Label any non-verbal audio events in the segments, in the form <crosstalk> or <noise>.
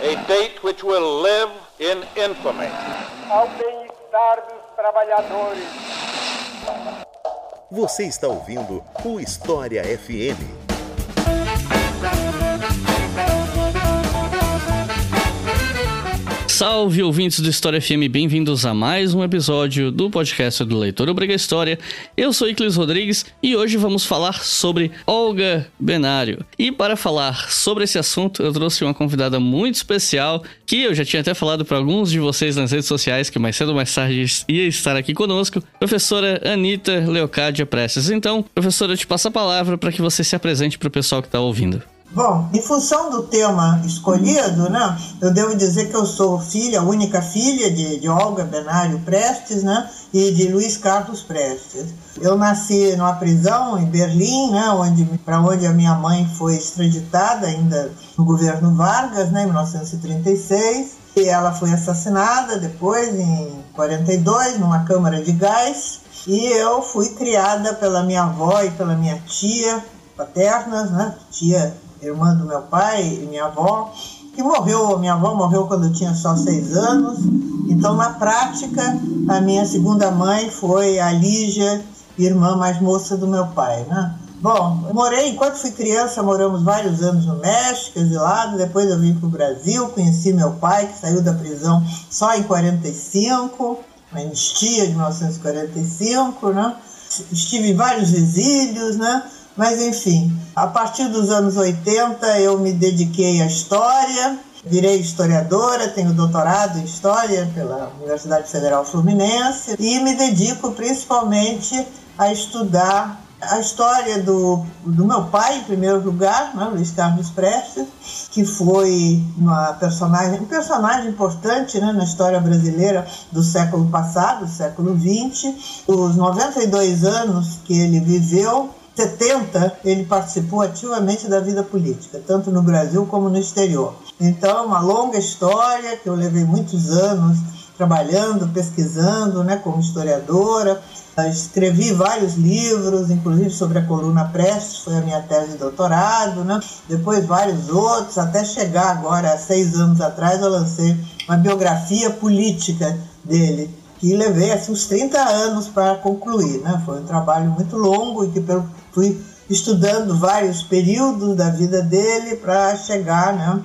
A date which will live in infamy. Ao bem-estar dos trabalhadores. Você está ouvindo o História FM. Salve ouvintes do História FM, bem-vindos a mais um episódio do podcast do Leitor Obriga História. Eu sou Iclis Rodrigues e hoje vamos falar sobre Olga Benário. E para falar sobre esse assunto, eu trouxe uma convidada muito especial que eu já tinha até falado para alguns de vocês nas redes sociais que mais cedo ou mais tarde ia estar aqui conosco, professora Anita Leocádia Prestes. Então, professora, eu te passo a palavra para que você se apresente para o pessoal que está ouvindo. Bom, em função do tema escolhido, né, eu devo dizer que eu sou filha, única filha de, de Olga Benário Prestes né, e de Luiz Carlos Prestes. Eu nasci numa prisão em Berlim, né, onde, para onde a minha mãe foi extraditada ainda no governo Vargas, né, em 1936. E ela foi assassinada depois, em 42, numa câmara de gás. E eu fui criada pela minha avó e pela minha tia paternas, né, tia irmã do meu pai e minha avó, que morreu, minha avó morreu quando eu tinha só seis anos. Então, na prática, a minha segunda mãe foi a Lígia, irmã mais moça do meu pai, né? Bom, morei, enquanto fui criança, moramos vários anos no México, exilado, depois eu vim para o Brasil, conheci meu pai, que saiu da prisão só em 45, na anistia de 1945, né? Estive em vários exílios, né? Mas enfim, a partir dos anos 80 eu me dediquei à história, virei historiadora, tenho doutorado em história pela Universidade Federal Fluminense e me dedico principalmente a estudar a história do, do meu pai, em primeiro lugar, né, Luiz Carlos Prestes, que foi uma personagem, um personagem importante né, na história brasileira do século passado, século XX. Os 92 anos que ele viveu 70, ele participou ativamente da vida política, tanto no Brasil como no exterior. Então, uma longa história que eu levei muitos anos trabalhando, pesquisando, né, como historiadora. Escrevi vários livros, inclusive sobre a coluna Prestes, foi a minha tese de doutorado, né? depois vários outros, até chegar agora, há seis anos atrás, eu lancei uma biografia política dele, que levei assim, uns 30 anos para concluir. Né? Foi um trabalho muito longo e que, fui estudando vários períodos da vida dele para chegar né,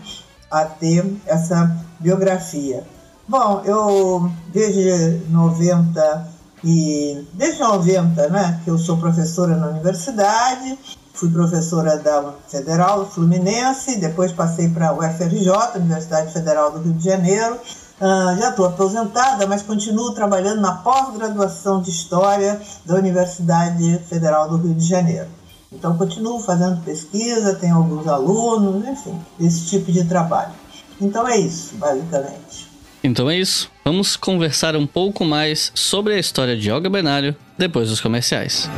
a ter essa biografia. Bom, eu desde 90 e desde 90, né, que eu sou professora na universidade, fui professora da Federal Fluminense, depois passei para a UFRJ, Universidade Federal do Rio de Janeiro. Uh, já estou aposentada, mas continuo trabalhando na pós-graduação de História da Universidade Federal do Rio de Janeiro. Então, continuo fazendo pesquisa, tenho alguns alunos, enfim, esse tipo de trabalho. Então, é isso, basicamente. Então é isso. Vamos conversar um pouco mais sobre a história de Olga Benário depois dos comerciais.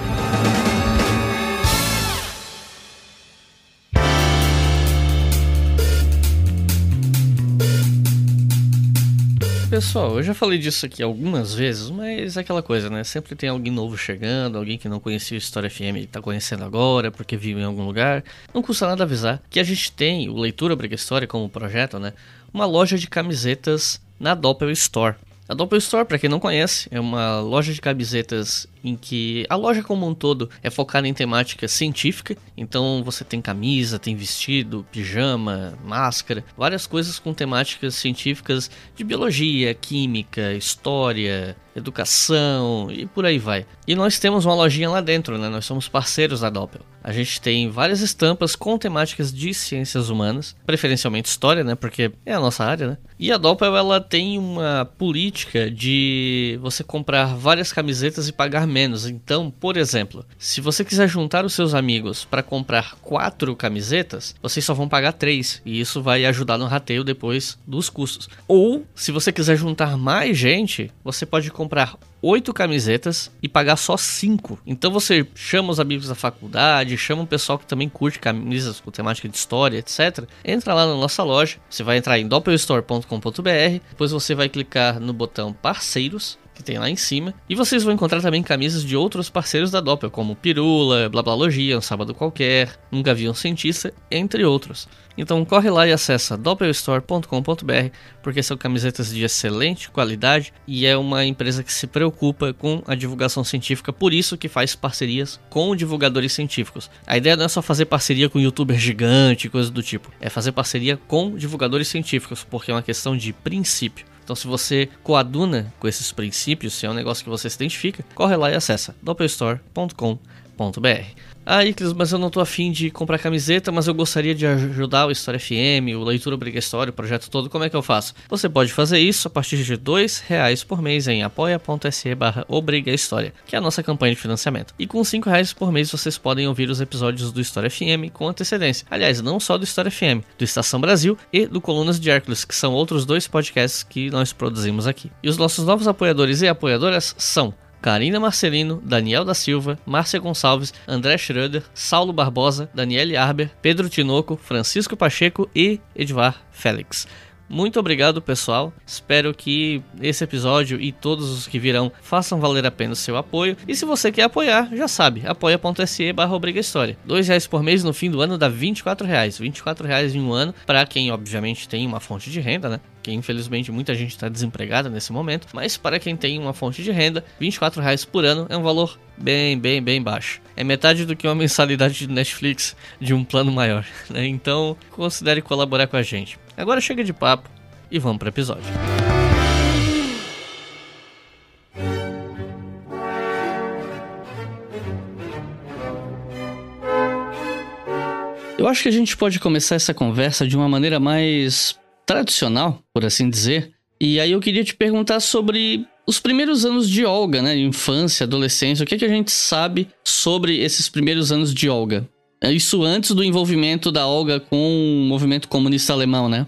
Pessoal, eu já falei disso aqui algumas vezes, mas é aquela coisa, né? Sempre tem alguém novo chegando, alguém que não conhecia o História FM e tá conhecendo agora porque vive em algum lugar. Não custa nada avisar que a gente tem o Leitura Briga História como projeto, né? Uma loja de camisetas na Doppel Store. A Doppel Store, para quem não conhece, é uma loja de camisetas em que a loja como um todo é focada em temática científica. Então você tem camisa, tem vestido, pijama, máscara, várias coisas com temáticas científicas de biologia, química, história, educação e por aí vai. E nós temos uma lojinha lá dentro, né? Nós somos parceiros da Doppel. A gente tem várias estampas com temáticas de ciências humanas, preferencialmente história, né? Porque é a nossa área, né? E a Doppel ela tem uma política de você comprar várias camisetas e pagar menos. Então, por exemplo, se você quiser juntar os seus amigos para comprar quatro camisetas, vocês só vão pagar três e isso vai ajudar no rateio depois dos custos. Ou, se você quiser juntar mais gente, você pode comprar oito camisetas e pagar só cinco. Então você chama os amigos da faculdade, chama o pessoal que também curte camisas com temática de história, etc. Entra lá na nossa loja, você vai entrar em doppelstore.com.br, depois você vai clicar no botão parceiros que tem lá em cima. E vocês vão encontrar também camisas de outros parceiros da Doppel, como Pirula, Blablalogia, Um Sábado Qualquer, um Cientista, entre outros. Então corre lá e acessa doppelstore.com.br porque são camisetas de excelente qualidade e é uma empresa que se preocupa com a divulgação científica, por isso que faz parcerias com divulgadores científicos. A ideia não é só fazer parceria com youtuber gigante, coisa do tipo, é fazer parceria com divulgadores científicos, porque é uma questão de princípio. Então, se você coaduna com esses princípios, se é um negócio que você se identifica, corre lá e acessa doppelstore.com.br. Ah, Iclis, mas eu não tô afim de comprar camiseta, mas eu gostaria de ajudar o História FM, o Leitura Obriga História, o projeto todo, como é que eu faço? Você pode fazer isso a partir de dois reais por mês em apoia.se barra Obriga História, que é a nossa campanha de financiamento. E com cinco reais por mês vocês podem ouvir os episódios do História FM com antecedência. Aliás, não só do História FM, do Estação Brasil e do Colunas de Hércules, que são outros dois podcasts que nós produzimos aqui. E os nossos novos apoiadores e apoiadoras são Karina Marcelino, Daniel da Silva, Márcia Gonçalves, André Schroeder, Saulo Barbosa, Daniele Arber, Pedro Tinoco, Francisco Pacheco e Edvar Félix. Muito obrigado, pessoal. Espero que esse episódio e todos os que virão façam valer a pena o seu apoio. E se você quer apoiar, já sabe, apoia.se barra História. Dois reais por mês no fim do ano dá 24 reais. 24 reais em um ano, para quem obviamente tem uma fonte de renda, né? Que infelizmente muita gente está desempregada nesse momento. Mas para quem tem uma fonte de renda, 24 reais por ano é um valor bem, bem, bem baixo. É metade do que uma <laughs> mensalidade de Netflix de um plano maior. <laughs> Né? Então considere colaborar com a gente. Agora chega de papo e vamos para o episódio. Eu acho que a gente pode começar essa conversa de uma maneira mais tradicional, por assim dizer. E aí eu queria te perguntar sobre os primeiros anos de Olga, né? Infância, adolescência. O que, é que a gente sabe sobre esses primeiros anos de Olga? Isso antes do envolvimento da Olga com o movimento comunista alemão, né?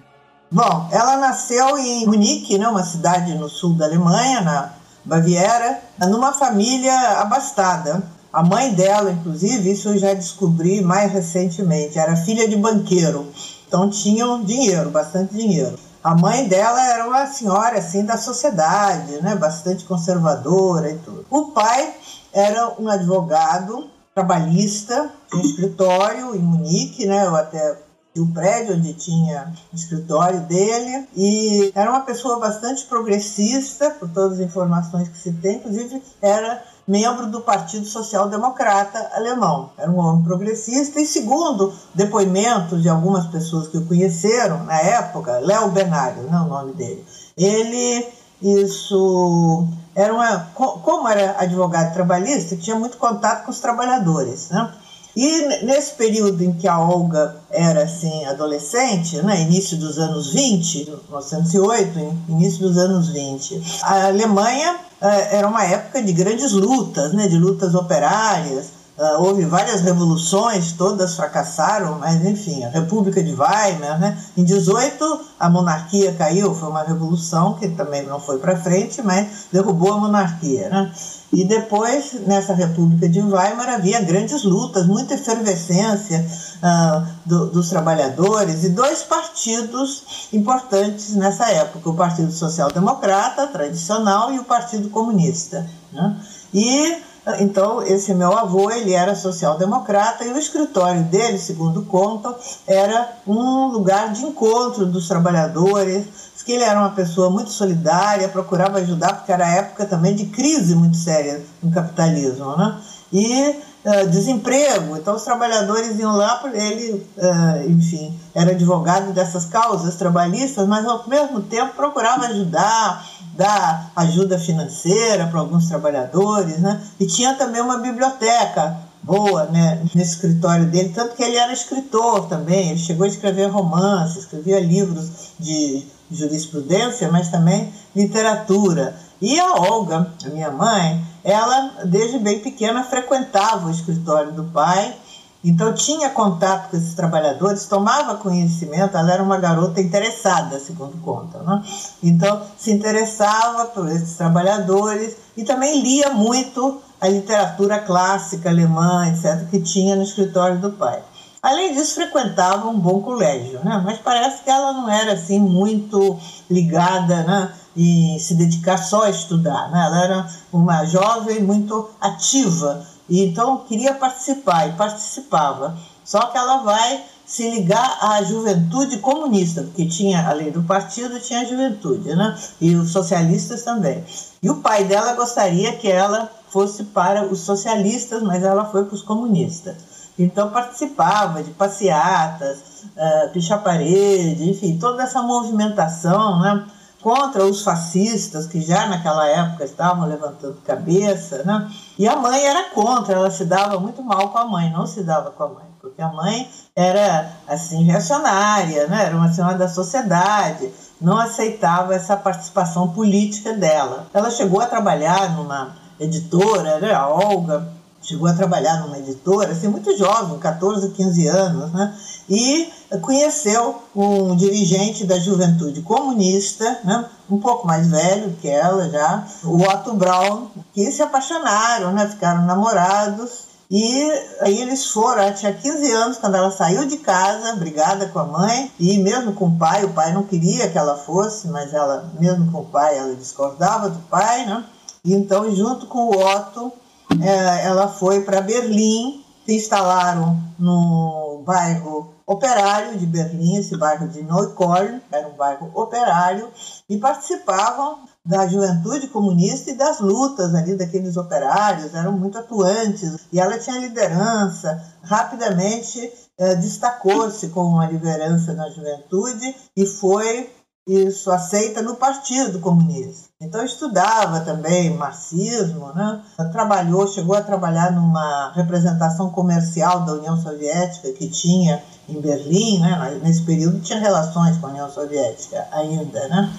Bom, ela nasceu em Munique, né, uma cidade no sul da Alemanha, na Baviera, numa família abastada. A mãe dela, inclusive, isso eu já descobri mais recentemente, era filha de banqueiro. Então tinham dinheiro, bastante dinheiro. A mãe dela era uma senhora assim da sociedade, né, bastante conservadora e tudo. O pai era um advogado trabalhista, tinha um escritório em Munique, né, eu até o prédio onde tinha o escritório dele e era uma pessoa bastante progressista, por todas as informações que se tem, inclusive era membro do Partido Social Democrata alemão. Era um homem progressista e segundo depoimentos de algumas pessoas que o conheceram na época, Léo Benário, não é o nome dele, ele isso era uma como era advogado trabalhista, tinha muito contato com os trabalhadores, né? E nesse período em que a Olga era assim adolescente, né, início dos anos 20, 1908, início dos anos 20, a Alemanha eh, era uma época de grandes lutas, né, de lutas operárias. Uh, houve várias revoluções, todas fracassaram, mas enfim, a República de Weimar, né? Em 18 a monarquia caiu, foi uma revolução que também não foi para frente, mas derrubou a monarquia, né? E depois, nessa República de Weimar, havia grandes lutas, muita efervescência uh, do, dos trabalhadores e dois partidos importantes nessa época: o Partido Social Democrata, tradicional, e o Partido Comunista. Né? E então, esse meu avô, ele era social-democrata e o escritório dele, segundo contam, era um lugar de encontro dos trabalhadores, que ele era uma pessoa muito solidária, procurava ajudar, porque era época também de crise muito séria no capitalismo, né? E uh, desemprego, então os trabalhadores iam lá, ele, uh, enfim, era advogado dessas causas trabalhistas, mas ao mesmo tempo procurava ajudar, dar ajuda financeira para alguns trabalhadores, né? E tinha também uma biblioteca boa, né, nesse escritório dele, tanto que ele era escritor também, ele chegou a escrever romances, escrevia livros de jurisprudência, mas também literatura. E a Olga, a minha mãe, ela desde bem pequena frequentava o escritório do pai, então tinha contato com esses trabalhadores, tomava conhecimento, ela era uma garota interessada, segundo conta, né? Então se interessava por esses trabalhadores e também lia muito a literatura clássica alemã, etc., que tinha no escritório do pai. Além disso, frequentava um bom colégio, né? mas parece que ela não era assim muito ligada né? e se dedicar só a estudar. Né? Ela era uma jovem muito ativa e então queria participar e participava. Só que ela vai se ligar à juventude comunista, porque tinha, além do partido, tinha a juventude, né? E os socialistas também. E o pai dela gostaria que ela fosse para os socialistas, mas ela foi para os comunistas. Então participava de passeatas, uh, pichar parede, enfim, toda essa movimentação, né? contra os fascistas que já naquela época estavam levantando cabeça, né? E a mãe era contra, ela se dava muito mal com a mãe, não se dava com a mãe, porque a mãe era assim reacionária, né? Era uma senhora da sociedade, não aceitava essa participação política dela. Ela chegou a trabalhar numa editora, né? A Olga chegou a trabalhar numa editora, assim, muito jovem, 14, 15 anos, né? e conheceu um dirigente da juventude comunista, né, um pouco mais velho que ela já, o Otto Braun, que se apaixonaram, né, ficaram namorados. E aí eles foram, ela tinha 15 anos quando ela saiu de casa, brigada com a mãe, e mesmo com o pai, o pai não queria que ela fosse, mas ela, mesmo com o pai, ela discordava do pai, né? E então, junto com o Otto, ela foi para Berlim, se instalaram no bairro operário de Berlim, esse bairro de Neukölln, era um bairro operário, e participavam da juventude comunista e das lutas ali daqueles operários, eram muito atuantes, e ela tinha liderança, rapidamente eh, destacou-se como uma liderança na juventude e foi isso aceita no Partido Comunista. Então estudava também marxismo, né? trabalhou, chegou a trabalhar numa representação comercial da União Soviética que tinha em Berlim, né? nesse período tinha relações com a União Soviética ainda, né?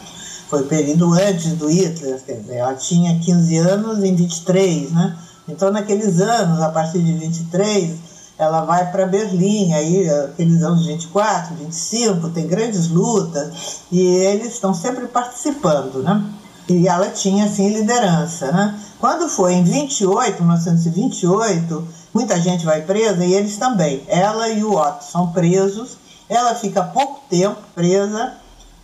Foi o período antes do Hitler, quer dizer, ela tinha 15 anos em 23, né? Então naqueles anos, a partir de 23, ela vai para Berlim, aí aqueles anos 24, 25, tem grandes lutas, e eles estão sempre participando, né? E ela tinha, assim, liderança, né? Quando foi em 28, 1928, muita gente vai presa e eles também. Ela e o Otto são presos. Ela fica pouco tempo presa,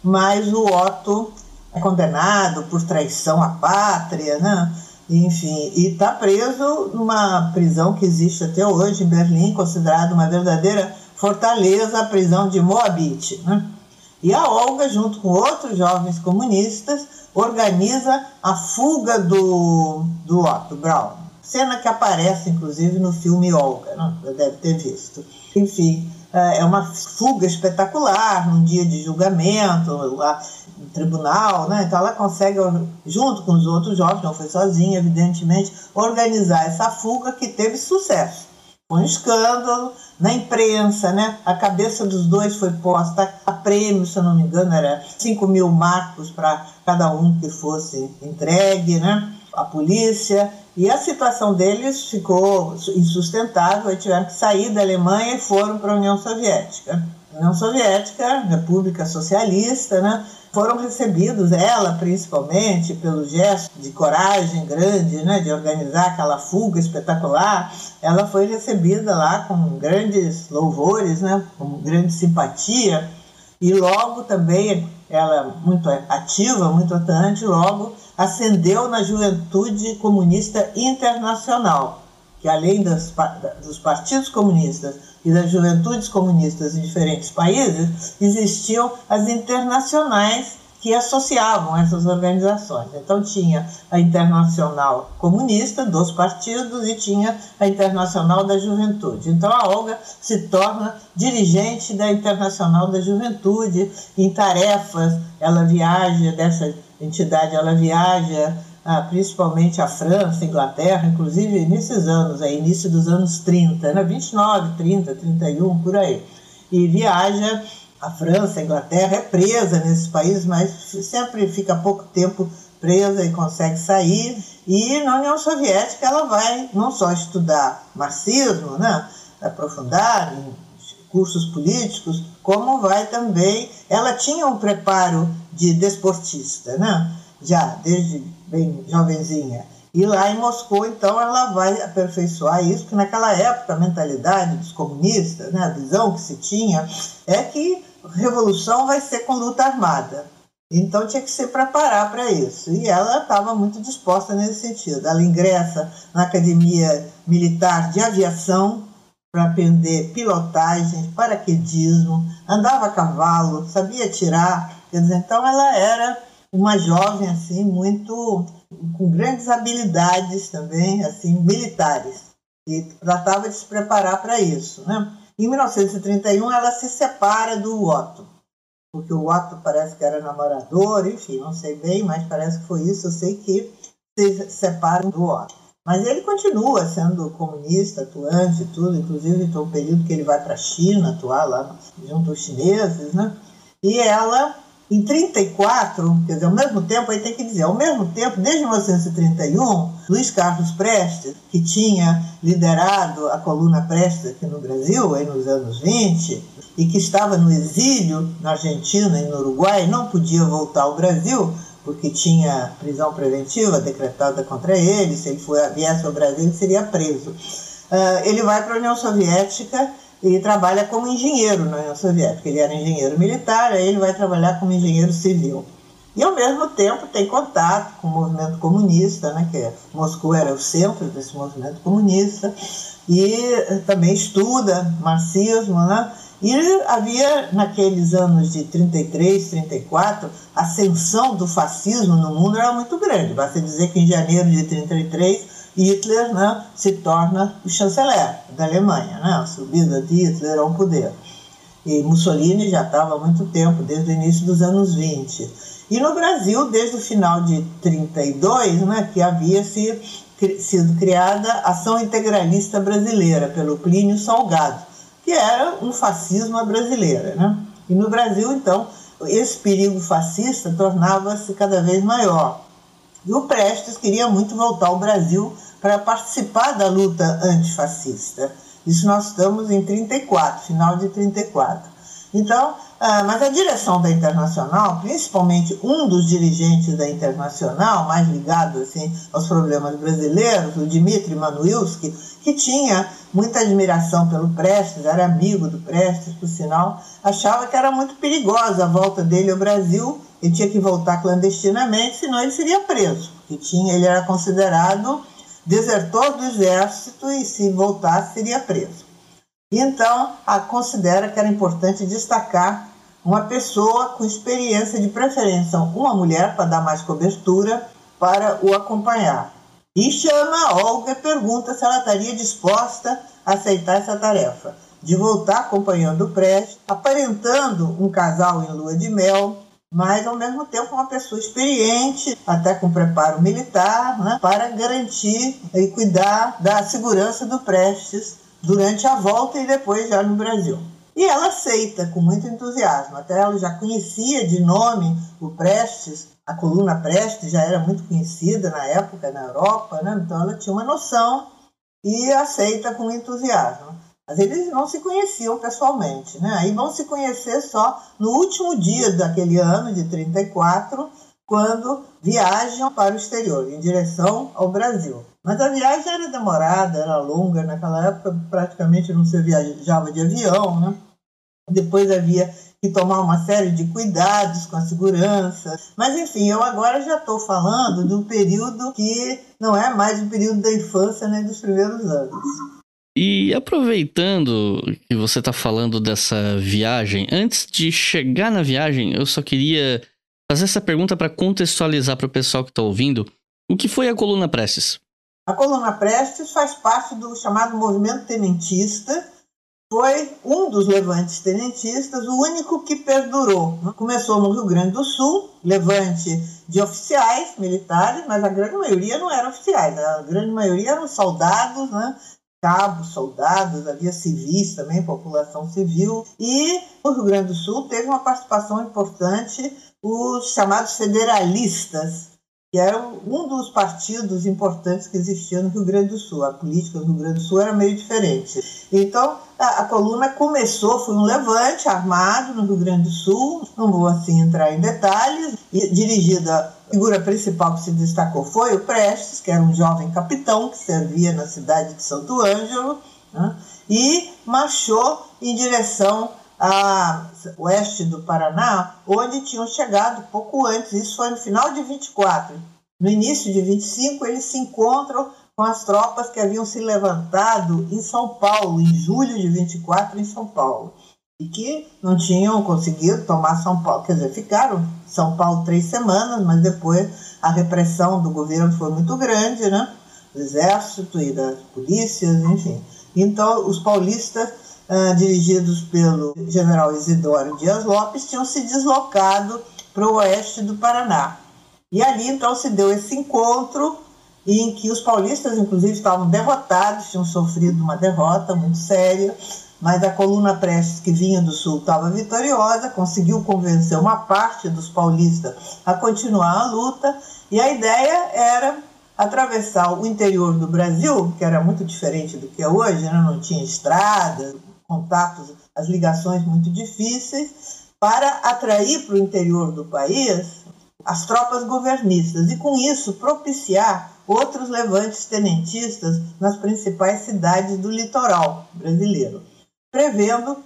mas o Otto é condenado por traição à pátria, né? Enfim, e está preso numa prisão que existe até hoje em Berlim, considerada uma verdadeira fortaleza, a prisão de Moabit. Né? E a Olga, junto com outros jovens comunistas, organiza a fuga do, do Otto Braun. Cena que aparece, inclusive, no filme Olga, né? Deve ter visto. Enfim, é, é uma fuga espetacular, num dia de julgamento, lá no tribunal, né? Então ela consegue, junto com os outros jovens, não foi sozinha, evidentemente, organizar essa fuga que teve sucesso. Um escândalo na imprensa, né? A cabeça dos dois foi posta a prêmio, se eu não me engano, era 5 mil marcos para cada um que fosse entregue, né? A polícia e a situação deles ficou insustentável, eles tiveram que sair da Alemanha e foram para a União Soviética. União Soviética, República Socialista, né, foram recebidos, ela principalmente, pelo gesto de coragem grande, né, de organizar aquela fuga espetacular, ela foi recebida lá com grandes louvores, né, com grande simpatia, e logo também, ela muito ativa, muito atuante, logo ascendeu na juventude comunista internacional, que além das, dos partidos comunistas e das juventudes comunistas em diferentes países, existiam as internacionais que associavam essas organizações. Então tinha a Internacional Comunista dos partidos e tinha a Internacional da Juventude. Então a Olga se torna dirigente da Internacional da Juventude em tarefas, ela viaja dessa entidade ela viaja ah, principalmente a França, Inglaterra, inclusive nesses anos, aí, início dos anos 30, né? 29, 30, 31, por aí. E viaja a França, a Inglaterra, é presa nesses países, mas sempre fica pouco tempo presa e consegue sair. E na União Soviética ela vai não só estudar marxismo, né? aprofundar em cursos políticos, como vai também. Ela tinha um preparo de desportista, né? Já desde bem jovenzinha. E lá em Moscou, então, ela vai aperfeiçoar isso, porque naquela época a mentalidade dos comunistas, né, a visão que se tinha, é que revolução vai ser com luta armada. Então tinha que se preparar para isso. E ela estava muito disposta nesse sentido. Ela ingressa na Academia Militar de Aviação para aprender pilotagem, paraquedismo, andava a cavalo, sabia tirar. Quer dizer, então ela era uma jovem assim muito com grandes habilidades também assim militares e tratava de se preparar para isso, né? Em 1931 ela se separa do Otto, porque o Otto parece que era namorador, enfim, não sei bem, mas parece que foi isso. Eu sei que se separam do Otto. Mas ele continua sendo comunista, atuante tudo, inclusive tem um período que ele vai para a China atuar lá junto aos chineses, né? E ela em 34, quer dizer, ao mesmo tempo, aí tem que dizer, ao mesmo tempo, desde 1931, Luiz Carlos Prestes, que tinha liderado a coluna Prestes aqui no Brasil, aí nos anos 20, e que estava no exílio na Argentina e no Uruguai, não podia voltar ao Brasil, porque tinha prisão preventiva decretada contra ele, se ele viesse ao Brasil, ele seria preso. Uh, ele vai para a União Soviética e trabalha como engenheiro na União Soviética. Ele era engenheiro militar, aí ele vai trabalhar como engenheiro civil. E ao mesmo tempo tem contato com o movimento comunista, né, que é, Moscou era o centro desse movimento comunista, e eh, também estuda marxismo, né? E havia, naqueles anos de 33, 34, a ascensão do fascismo no mundo era muito grande. Basta dizer que em janeiro de 33 Hitler né, se torna o chanceler da Alemanha, né, a subida de Hitler ao poder. E Mussolini já estava há muito tempo, desde o início dos anos 20. E no Brasil, desde o final de 32, né, que havia se, sido criada a Ação Integralista Brasileira, pelo Plínio Salgado, que era um fascismo brasileiro. Né? E no Brasil, então, esse perigo fascista tornava-se cada vez maior. E o Prestes queria muito voltar ao Brasil para participar da luta antifascista. Isso nós estamos em 34, final de 34. Então, ah, mas a direção da Internacional, principalmente um dos dirigentes da Internacional, mais ligado assim, aos problemas brasileiros, o Dmitry Manuilski, que tinha muita admiração pelo Prestes, era amigo do Prestes, por sinal, achava que era muito perigosa a volta dele ao Brasil, ele tinha que voltar clandestinamente, senão ele seria preso. E tinha, ele era considerado desertor do exército e, se voltasse, seria preso. Então, a considera que era importante destacar uma pessoa com experiência, de preferência uma mulher, para dar mais cobertura, para o acompanhar. E chama a Olga e pergunta se ela estaria disposta a aceitar essa tarefa, de voltar acompanhando o Prestes, aparentando um casal em lua de mel, mas ao mesmo tempo uma pessoa experiente, até com preparo militar, né, para garantir e cuidar da segurança do Prestes durante a volta e depois já no Brasil. E ela aceita com muito entusiasmo, até ela já conhecia de nome o Prestes, a coluna Prestes já era muito conhecida na época na Europa, né? então ela tinha uma noção e aceita com entusiasmo. Mas eles não se conheciam pessoalmente, né? Aí vão se conhecer só no último dia daquele ano de 34, quando viajam para o exterior, em direção ao Brasil. Mas a viagem era demorada, era longa, naquela época praticamente não se viajava de avião, né? Depois havia que tomar uma série de cuidados com a segurança. Mas enfim, eu agora já estou falando de um período que não é mais o período da infância nem dos primeiros anos. E aproveitando que você está falando dessa viagem, antes de chegar na viagem, eu só queria fazer essa pergunta para contextualizar para o pessoal que está ouvindo. O que foi a Coluna Prestes? A Coluna Prestes faz parte do chamado movimento tenentista. Foi um dos levantes tenentistas, o único que perdurou. Começou no Rio Grande do Sul, levante de oficiais militares, mas a grande maioria não eram oficiais, a grande maioria eram soldados, né? Cabos, soldados, havia civis também, população civil. E o Rio Grande do Sul teve uma participação importante os chamados federalistas, que eram um dos partidos importantes que existiam no Rio Grande do Sul. A política do Rio Grande do Sul era meio diferente. Então, a, a coluna começou, foi um levante armado no Rio Grande do Sul, não vou assim entrar em detalhes, dirigida A figura principal que se destacou foi o Prestes, que era um jovem capitão que servia na cidade de Santo Ângelo, né? e marchou em direção a oeste do Paraná, onde tinham chegado pouco antes, isso foi no final de 24. No início de 25, eles se encontram com as tropas que haviam se levantado em São Paulo, em julho de 24, em São Paulo, que não tinham conseguido tomar São Paulo, quer dizer, ficaram São Paulo três semanas, mas depois a repressão do governo foi muito grande, né? Do exército e das polícias, enfim. Então, os paulistas uh, dirigidos pelo general Isidoro Dias Lopes, tinham se deslocado para o oeste do Paraná. E ali então se deu esse encontro em que os paulistas, inclusive, estavam derrotados, tinham sofrido uma derrota muito séria, mas a coluna Prestes, que vinha do sul, estava vitoriosa, conseguiu convencer uma parte dos paulistas a continuar a luta, e a ideia era atravessar o interior do Brasil, que era muito diferente do que é hoje, né? não tinha estrada, contatos, as ligações muito difíceis, para atrair para o interior do país as tropas governistas e, com isso, propiciar outros levantes tenentistas nas principais cidades do litoral brasileiro, prevendo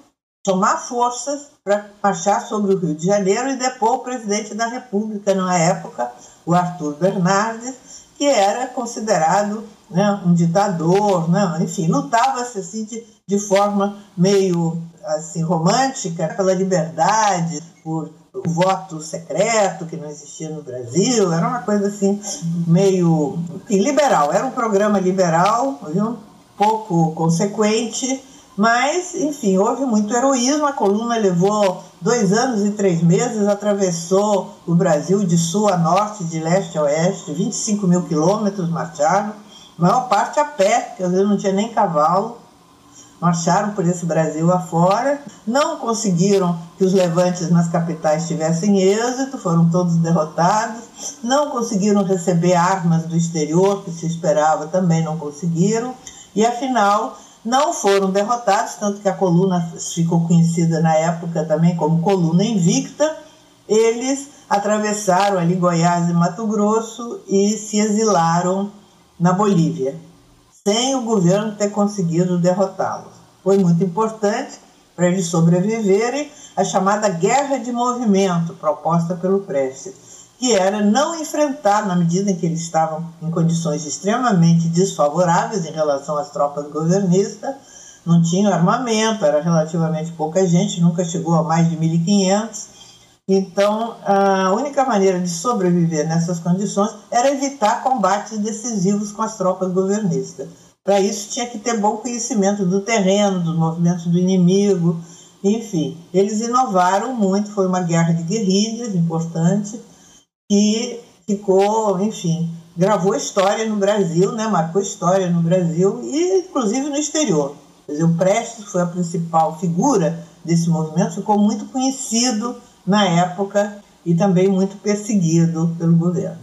tomar forças para marchar sobre o Rio de Janeiro e depor o presidente da República na época, o Arthur Bernardes, que era considerado né, um ditador, né, enfim, lutava-se assim de, de forma meio assim romântica pela liberdade, por o voto secreto que não existia no Brasil, era uma coisa assim meio liberal, era um programa liberal, viu? pouco consequente, mas enfim, houve muito heroísmo, a coluna levou dois anos e três meses, atravessou o Brasil de sul a norte, de leste a oeste, 25 mil quilômetros marcharam, maior parte a pé, que às vezes não tinha nem cavalo, marcharam por esse Brasil afora, não conseguiram que os levantes nas capitais tivessem êxito, foram todos derrotados, não conseguiram receber armas do exterior, que se esperava também não conseguiram, e afinal não foram derrotados, tanto que a coluna ficou conhecida na época também como coluna invicta, eles atravessaram ali Goiás e Mato Grosso e se exilaram na Bolívia, sem o governo ter conseguido derrotá-los. Foi muito importante para eles sobreviverem a chamada guerra de movimento proposta pelo Prestes, que era não enfrentar, na medida em que eles estavam em condições extremamente desfavoráveis em relação às tropas governistas, não tinham armamento, era relativamente pouca gente, nunca chegou a mais de 1.500, então, a única maneira de sobreviver nessas condições era evitar combates decisivos com as tropas governistas. Para isso, tinha que ter bom conhecimento do terreno, dos movimentos do inimigo, enfim. Eles inovaram muito, foi uma guerra de guerrilhas importante, que ficou, enfim, gravou história no Brasil, né? marcou história no Brasil e, inclusive, no exterior. Quer dizer, o Prestes foi a principal figura desse movimento, ficou muito conhecido na época e também muito perseguido pelo governo.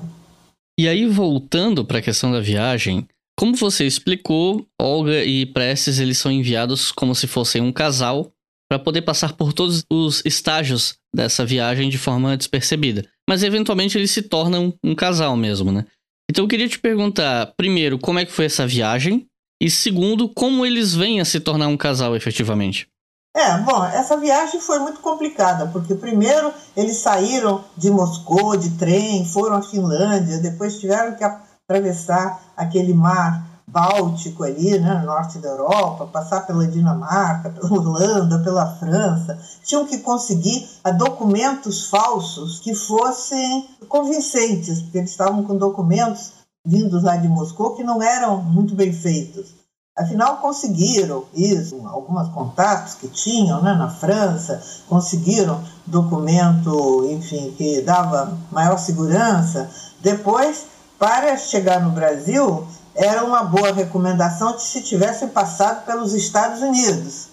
E aí, voltando para a questão da viagem, como você explicou, Olga e Prestes eles são enviados como se fossem um casal para poder passar por todos os estágios dessa viagem de forma despercebida. Mas eventualmente eles se tornam um casal mesmo, né? Então eu queria te perguntar, primeiro, como é que foi essa viagem? E segundo, como eles vêm a se tornar um casal efetivamente? É, bom, essa viagem foi muito complicada, porque primeiro eles saíram de Moscou de trem, foram à Finlândia, depois tiveram que atravessar aquele mar Báltico ali, né, no norte da Europa, passar pela Dinamarca, <laughs> pela Holanda, pela França, tinham que conseguir documentos falsos que fossem convincentes, porque eles estavam com documentos vindos lá de Moscou que não eram muito bem feitos. Afinal, conseguiram isso, alguns contatos que tinham né, na França, conseguiram documento, enfim, que dava maior segurança. Depois, para chegar no Brasil, era uma boa recomendação que se tivessem passado pelos Estados Unidos.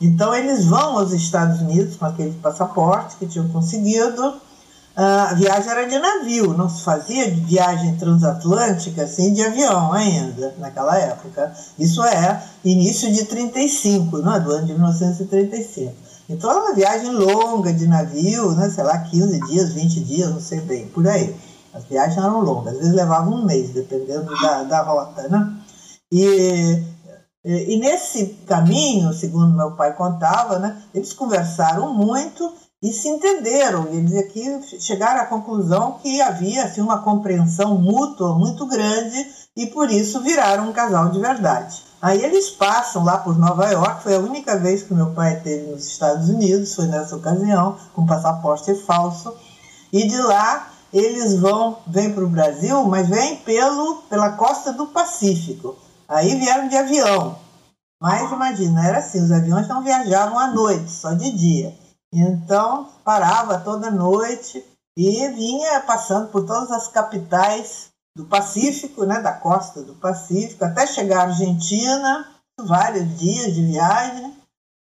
Então, eles vão aos Estados Unidos com aquele passaporte que tinham conseguido, ah, a viagem era de navio, não se fazia viagem transatlântica assim de avião ainda, naquela época. Isso é início de 35, não é? do ano de 1935. Então era uma viagem longa de navio, né? sei lá, 15 dias, 20 dias, não sei bem, por aí. As viagens eram longas, às vezes levavam um mês, dependendo da, da rota, né? E, e, e nesse caminho, segundo meu pai contava, né, eles conversaram muito e se entenderam. E ele dizia que chegaram à conclusão que havia assim, uma compreensão mútua muito grande e por isso viraram um casal de verdade. Aí eles passam lá por Nova York, foi a única vez que meu pai esteve nos Estados Unidos, foi nessa ocasião, com passaporte falso. E de lá eles vão, vêm para o Brasil, mas vêm pelo, pela costa do Pacífico. Aí vieram de avião. Mas imagina, era assim, os aviões não viajavam à noite, só de dia. Então parava toda noite e vinha passando por todas as capitais do Pacífico, né, da costa do Pacífico, até chegar à Argentina, vários dias de viagem.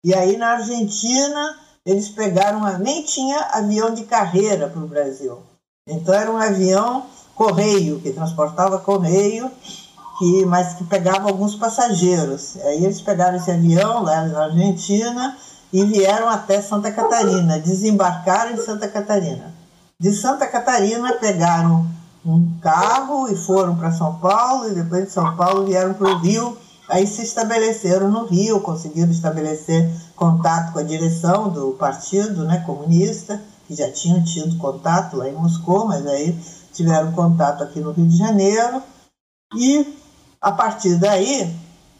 E aí na Argentina eles pegaram, nem tinha avião de carreira para o Brasil. Então era um avião correio, que transportava correio, que, mas que pegava alguns passageiros. Aí eles pegaram esse avião lá na Argentina e vieram até Santa Catarina, desembarcaram em Santa Catarina. De Santa Catarina pegaram um carro e foram para São Paulo, e depois de São Paulo vieram para o Rio. Aí se estabeleceram no Rio, conseguiram estabelecer contato com a direção do partido né, comunista, que já tinham tido contato lá em Moscou, mas aí tiveram contato aqui no Rio de Janeiro. E a partir daí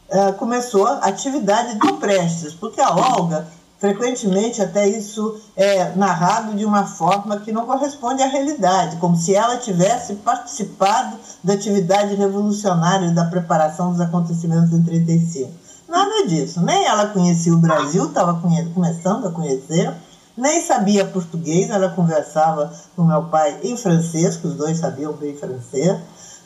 eh, começou a atividade do Prestes, porque a Olga Frequentemente, até isso é narrado de uma forma que não corresponde à realidade, como se ela tivesse participado da atividade revolucionária da preparação dos acontecimentos em 35. Nada disso. Nem ela conhecia o Brasil, estava começando a conhecer, nem sabia português, ela conversava com meu pai em francês, que os dois sabiam bem francês,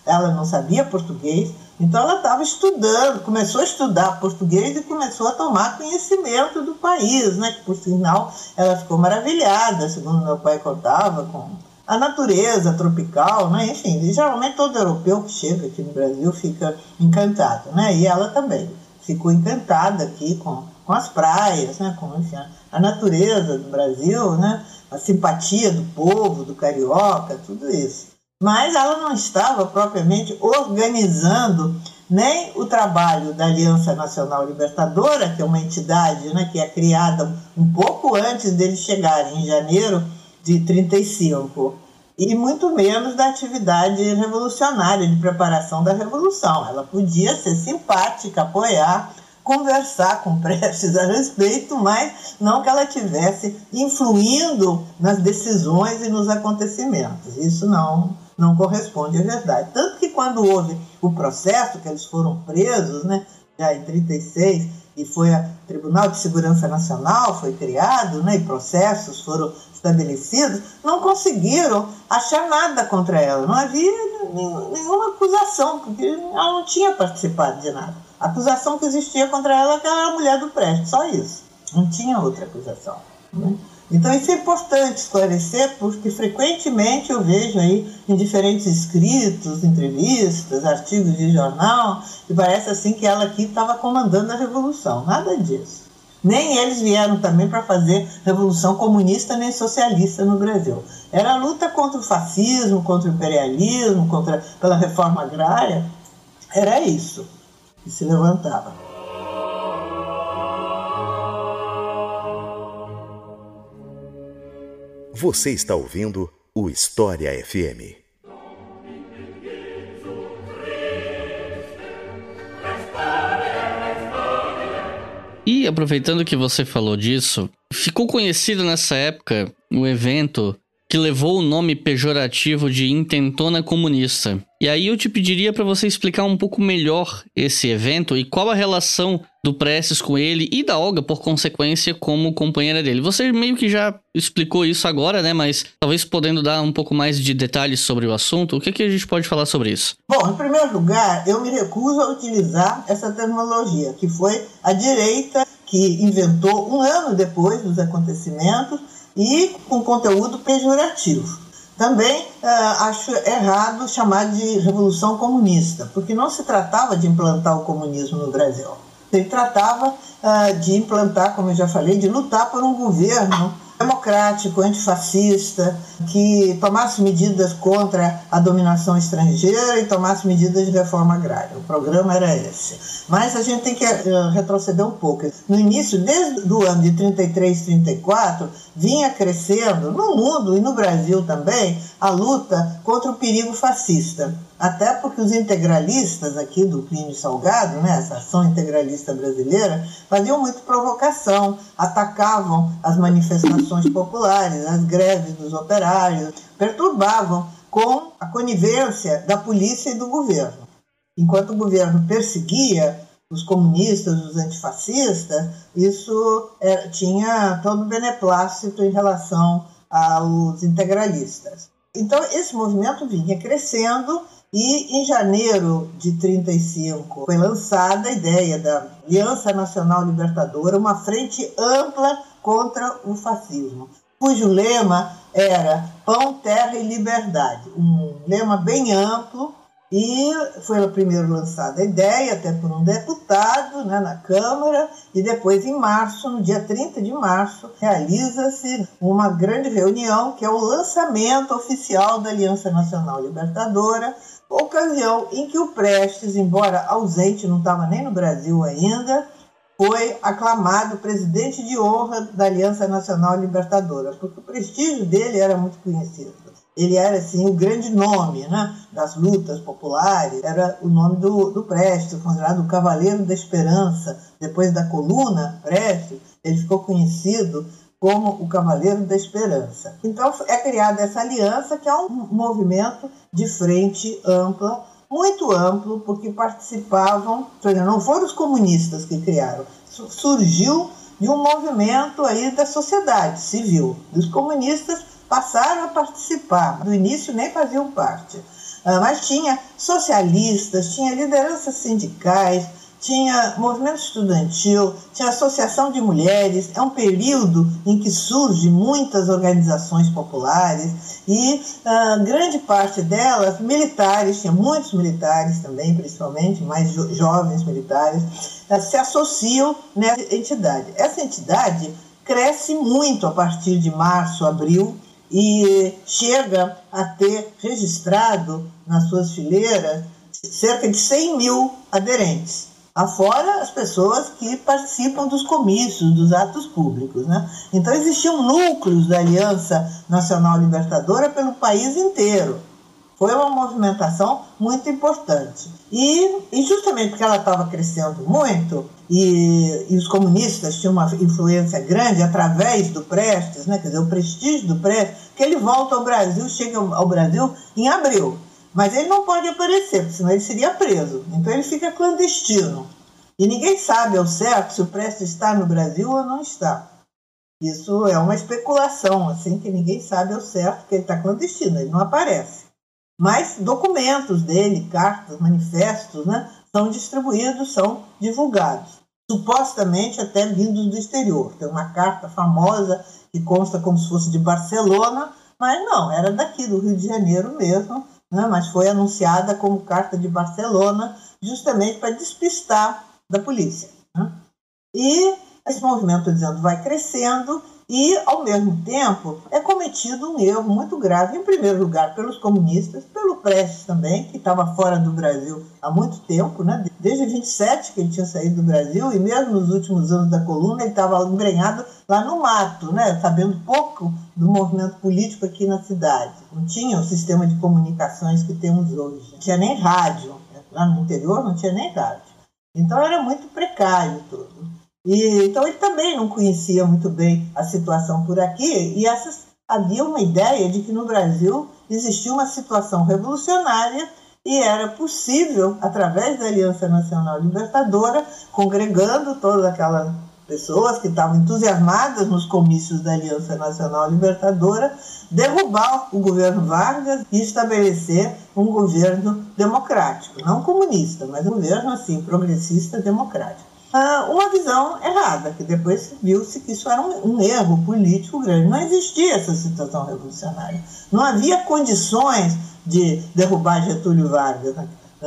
ela não sabia português, então ela estava estudando, começou a estudar português e começou a tomar conhecimento do país, né? Que por sinal ela ficou maravilhada, segundo meu pai contava, com a natureza tropical, né? Enfim, geralmente todo europeu que chega aqui no Brasil fica encantado, né? E ela também ficou encantada aqui com, com as praias, né? Com enfim, a natureza do Brasil, né? A simpatia do povo, do carioca, tudo isso mas ela não estava propriamente organizando nem o trabalho da Aliança Nacional Libertadora, que é uma entidade né, que é criada um pouco antes deles chegarem, em janeiro de 35, e muito menos da atividade revolucionária de preparação da revolução. Ela podia ser simpática, apoiar, conversar com <laughs> Prestes a respeito, mas não que ela tivesse influindo nas decisões e nos acontecimentos. Isso não não corresponde à verdade. Tanto que quando houve o processo, que eles foram presos, né, já em 36, e foi o Tribunal de Segurança Nacional, foi criado, né, e processos foram estabelecidos, não conseguiram achar nada contra ela. Não havia nenhuma acusação, porque ela não tinha participado de nada. A acusação que existia contra ela é que ela era mulher do Prestes, só isso. Não tinha outra acusação. Né? Então isso é importante esclarecer, porque frequentemente eu vejo aí em diferentes escritos, entrevistas, artigos de jornal, que parece assim que ela aqui estava comandando a revolução. Nada disso. Nem eles vieram também para fazer revolução comunista nem socialista no Brasil. Era a luta contra o fascismo, contra o imperialismo, contra pela reforma agrária. Era isso que se levantava. Você está ouvindo o História FM. E aproveitando que você falou disso, ficou conhecido nessa época o evento que levou o nome pejorativo de intentona comunista. E aí eu te pediria para você explicar um pouco melhor esse evento e qual a relação do Prestes com ele e da Olga, por consequência, como companheira dele. Você meio que já explicou isso agora, né? Mas talvez podendo dar um pouco mais de detalhes sobre o assunto, o que, que a gente pode falar sobre isso? Bom, em primeiro lugar, eu me recuso a utilizar essa terminologia, que foi a direita que inventou um ano depois dos acontecimentos e com conteúdo pejorativo. Também uh, acho errado chamar de revolução comunista, porque não se tratava de implantar o comunismo no Brasil. Se tratava uh, de implantar, como eu já falei, de lutar por um governo democrático, antifascista, que tomasse medidas contra a dominação estrangeira e tomasse medidas de reforma agrária. O programa era esse. Mas a gente tem que uh, retroceder um pouco. No início, desde o ano de 33, 34, vinha crescendo no mundo e no Brasil também a luta contra o perigo fascista. Até porque os integralistas aqui do Plínio Salgado, né, essa ação integralista brasileira, faziam muito provocação, atacavam as manifestações populares, as greves dos operários, perturbavam com a conivência da polícia e do governo. Enquanto o governo perseguia os comunistas, os antifascistas, isso é, tinha todo beneplácito em relação aos integralistas. Então, esse movimento vinha crescendo e em janeiro de 35 foi lançada a ideia da Aliança Nacional Libertadora, uma frente ampla contra o fascismo, cujo lema era Pão, Terra e Liberdade. Um lema bem amplo e foi primeiro lançada a ideia, até por um deputado né, na Câmara, e depois, em março, no dia 30 de março, realiza-se uma grande reunião, que é o lançamento oficial da Aliança Nacional Libertadora, ocasião em que o Prestes, embora ausente, não estava nem no Brasil ainda, foi aclamado presidente de honra da Aliança Nacional Libertadora, porque o prestígio dele era muito conhecido. Ele era assim o grande nome né, das lutas populares, era o nome do, do Prestes, considerado o Cavaleiro da Esperança. Depois da coluna Prestes, ele ficou conhecido como o Cavaleiro da Esperança. Então é criada essa aliança, que é um movimento de frente ampla, muito amplo, porque participavam, não foram os comunistas que criaram, surgiu de um movimento aí da sociedade civil. Os comunistas passaram a participar, no início nem faziam parte. Ah, mas tinha socialistas, tinha lideranças sindicais, tinha movimento estudantil, tinha associação de mulheres. É um período em que surgem muitas organizações populares e uh, grande parte delas militares, tinha muitos militares também, principalmente, mais jo jovens militares, uh, se associam nessa entidade. Essa entidade cresce muito a partir de março, abril e chega a ter registrado nas suas fileiras cerca de 100 mil aderentes afora as pessoas que participam dos comícios, dos atos públicos. Né? Então existiam núcleos da Aliança Nacional Libertadora pelo país inteiro. Foi uma movimentação muito importante. E, e justamente porque ela estava crescendo muito, e, e, os comunistas tinham uma influência grande através do Prestes, né? quer dizer, o prestígio do Prestes, que ele volta ao Brasil, chega ao Brasil em abril mas ele não pode aparecer, porque senão ele seria preso. Então ele fica clandestino. E ninguém sabe ao certo se o Prestes está no Brasil ou não está. Isso é uma especulação, assim, que ninguém sabe ao certo que ele está clandestino, ele não aparece. Mas documentos dele, cartas, manifestos, né, são distribuídos, são divulgados. Supostamente até vindos do exterior. Tem uma carta famosa que consta como se fosse de Barcelona, mas não, era daqui do Rio de Janeiro mesmo, né, mas foi anunciada como Carta de Barcelona, justamente para despistar da polícia. Né? E esse movimento, dizendo, vai crescendo e, ao mesmo tempo, é cometido um erro muito grave, em primeiro lugar, pelos comunistas, pelo Prestes também, que estava fora do Brasil há muito tempo, né? desde 27 que ele tinha saído do Brasil, e mesmo nos últimos anos da coluna, ele estava embrenhado lá no mato, né? sabendo pouco do movimento político aqui na cidade. Não tinha o sistema de comunicações que temos hoje, não tinha nem rádio. Lá no interior não tinha nem rádio. Então era muito precário tudo. E, então ele também não conhecia muito bem a situação por aqui e essas, havia uma ideia de que no Brasil existia uma situação revolucionária e era possível, através da Aliança Nacional Libertadora, congregando todas aquelas pessoas que estavam entusiasmadas nos comícios da Aliança Nacional Libertadora, derrubar o governo Vargas e estabelecer um governo democrático, não comunista, mas um governo assim progressista democrático. Uh, uma visão errada, que depois viu-se que isso era um, um, erro político grande. Não existia essa situação revolucionária. Não havia condições de derrubar Getúlio Vargas,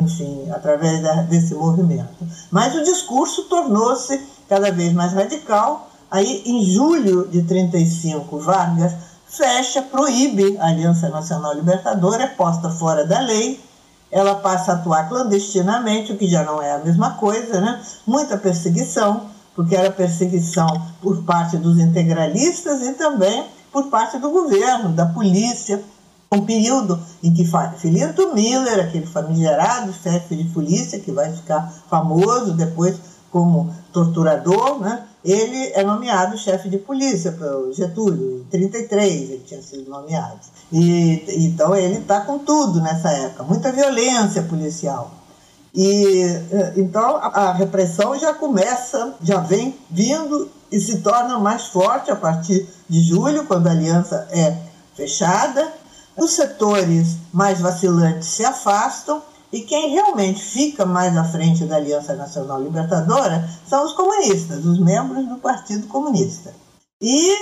enfim, através da, desse movimento. Mas o discurso tornou-se cada vez mais radical, Aí, em julho de 35, Vargas fecha, proíbe a Aliança Nacional Libertadora, é posta fora da lei, ela passa a atuar clandestinamente, o que já não é a mesma coisa, né? Muita perseguição, porque era perseguição por parte dos integralistas e também por parte do governo, da polícia. Um período em que Filinto Miller, aquele famigerado chefe de polícia, que vai ficar famoso depois como torturador, né? Ele é nomeado chefe de polícia pelo Getúlio, em 33 ele tinha sido nomeado. E, então ele está com tudo nessa época, muita violência policial. E então a repressão já começa, já vem vindo e se torna mais forte a partir de julho, quando a aliança é fechada. Os setores mais vacilantes se afastam e quem realmente fica mais à frente da Aliança Nacional Libertadora são os comunistas, os membros do Partido Comunista. E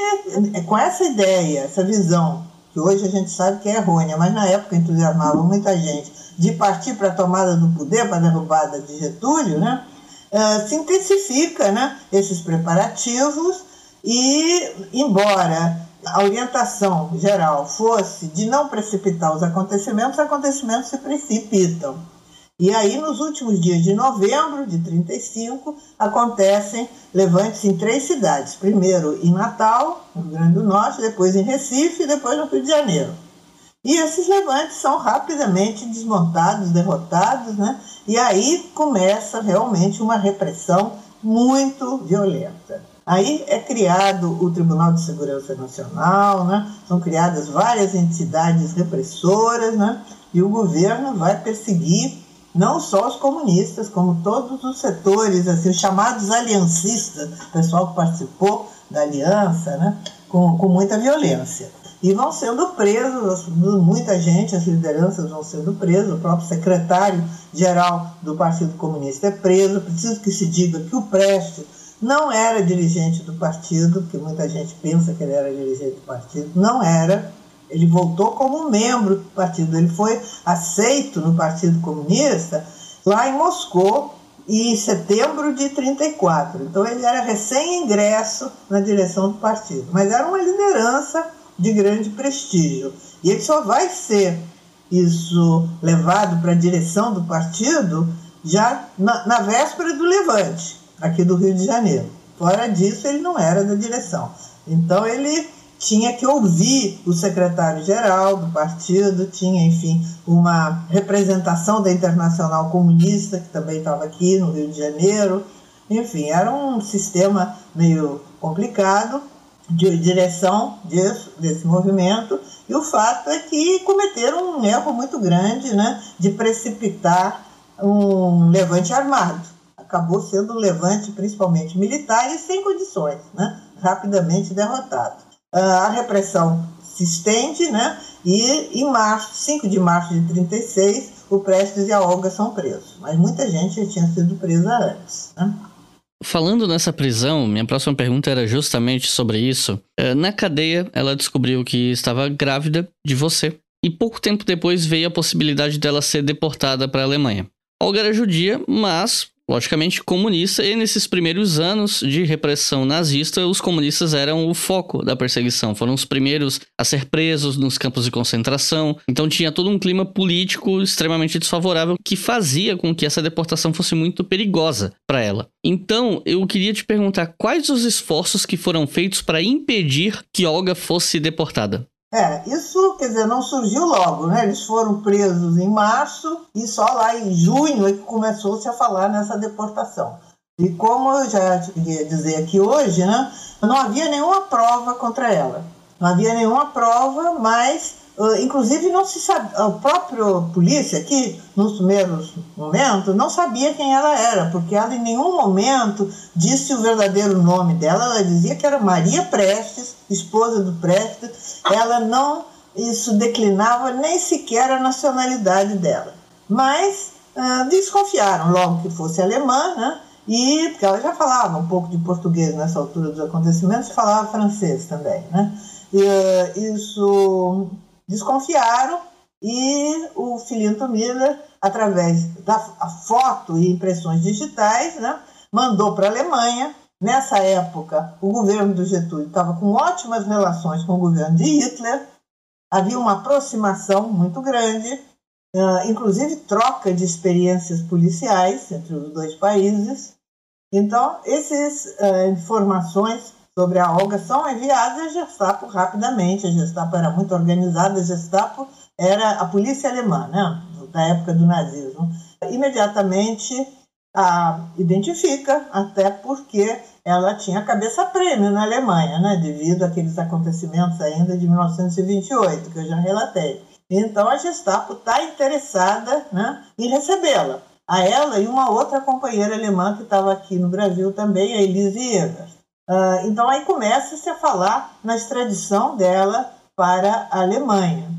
com essa ideia, essa visão, que hoje a gente sabe que é errônea, mas na época entusiasmava muita gente, de partir para a tomada do poder, para a derrubada de Getúlio, né? Uh, se intensifica né, esses preparativos e, embora a orientação geral fosse de não precipitar os acontecimentos, os acontecimentos se precipitam. E aí, nos últimos dias de novembro de 35, acontecem levantes em três cidades. Primeiro em Natal, no Rio Grande do Norte, depois em Recife e depois no Rio de Janeiro. E esses levantes são rapidamente desmontados, derrotados, né? e aí começa realmente uma repressão muito violenta. Aí é criado o Tribunal de Segurança Nacional, né? são criadas várias entidades repressoras, né? e o governo vai perseguir não só os comunistas, como todos os setores, assim, os chamados aliancistas, o pessoal que participou da aliança, né? com, com muita violência. E vão sendo presos, muita gente, as lideranças vão sendo presas, o próprio secretário-geral do Partido Comunista é preso. Preciso que se diga que o Prestes não era dirigente do partido, porque muita gente pensa que ele era dirigente do partido, não era. Ele voltou como membro do partido, ele foi aceito no Partido Comunista lá em Moscou em setembro de 34. Então ele era recém-ingresso na direção do partido, mas era uma liderança de grande prestígio. E ele só vai ser isso levado para a direção do partido já na, na véspera do levante aqui do Rio de Janeiro. Fora disso, ele não era da direção. Então, ele tinha que ouvir o secretário-geral do partido, tinha, enfim, uma representação da Internacional Comunista, que também estava aqui no Rio de Janeiro. Enfim, era um sistema meio complicado de direção desse, desse movimento, e o fato é que cometeram um erro muito grande né, de precipitar um levante armado acabou sendo um levante principalmente militar e sem condições, né? rapidamente derrotado. Ah, a repressão se estende né? e em março, 5 de março de 36, o Prestes e a Olga são presos, mas muita gente já tinha sido presa antes. Né? Falando nessa prisão, minha próxima pergunta era justamente sobre isso. É, na cadeia, ela descobriu que estava grávida de você. E pouco tempo depois veio a possibilidade dela ser deportada para a Alemanha. Olga era judia, mas logicamente comunista, e nesses primeiros anos de repressão nazista, os comunistas eram o foco da perseguição, foram os primeiros a ser presos nos campos de concentração, então tinha todo um clima político extremamente desfavorável que fazia com que essa deportação fosse muito perigosa para ela. Então, eu queria te perguntar quais os esforços que foram feitos para impedir que Olga fosse deportada? É, isso, quer dizer, não surgiu logo, né? Eles foram presos em março e só lá em junho é que começou-se a falar nessa deportação. E como eu já queria dizer aqui hoje, né? Não havia nenhuma prova contra ela. Não havia nenhuma prova, mas Uh, inclusive, não se sabe, a própria polícia aqui, nos primeiros momentos, não sabia quem ela era, porque ela em nenhum momento disse o verdadeiro nome dela. Ela dizia que era Maria Prestes, esposa do Prestes. Ela não, isso declinava nem sequer a nacionalidade dela. Mas uh, desconfiaram logo que fosse alemã, né? E porque ela já falava um pouco de português nessa altura dos acontecimentos, falava francês também, né? E, uh, isso desconfiaram e o Filinto Miller, através da foto e impressões digitais, né, mandou para a Alemanha Nessa época, o governo do Getúlio estava com ótimas relações com o governo de Hitler, havia uma aproximação muito grande, inclusive troca de experiências policiais entre os dois países. Então, essas informações sobre a Olga são enviadas à Gestapo rapidamente. A Gestapo era muito organizada, a Gestapo era a polícia alemã, né, da época do nazismo. Imediatamente a identifica, até porque ela tinha cabeça prêmio na Alemanha, né, devido àqueles acontecimentos ainda de 1928, que eu já relatei. Então a Gestapo está interessada né, em recebê-la, a ela e uma outra companheira alemã que estava aqui no Brasil também, a Elise Evers. Uh, então aí começa-se a falar na extradição dela para a Alemanha.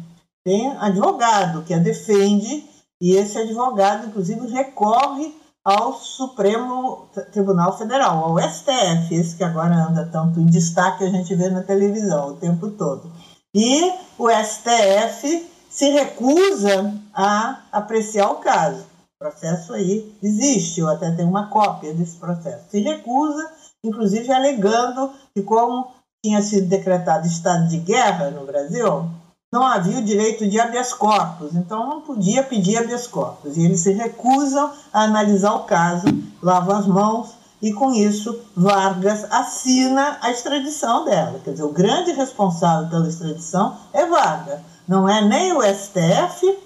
Tem advogado que a defende e esse advogado, inclusive, recorre ao Supremo Tribunal Federal, ao STF, esse que agora anda tanto em destaque, a gente vê na televisão o tempo todo. E o STF se recusa a apreciar o caso. O processo aí existe, eu até tenho uma cópia desse processo. Se recusa, inclusive alegando que, como tinha sido decretado estado de guerra no Brasil, não havia o direito de habeas corpus, então não podia pedir habeas corpus. E eles se recusam a analisar o caso, lavam as mãos e com isso Vargas assina a extradição dela. Quer dizer, o grande responsável pela extradição é Vargas, não é nem o STF,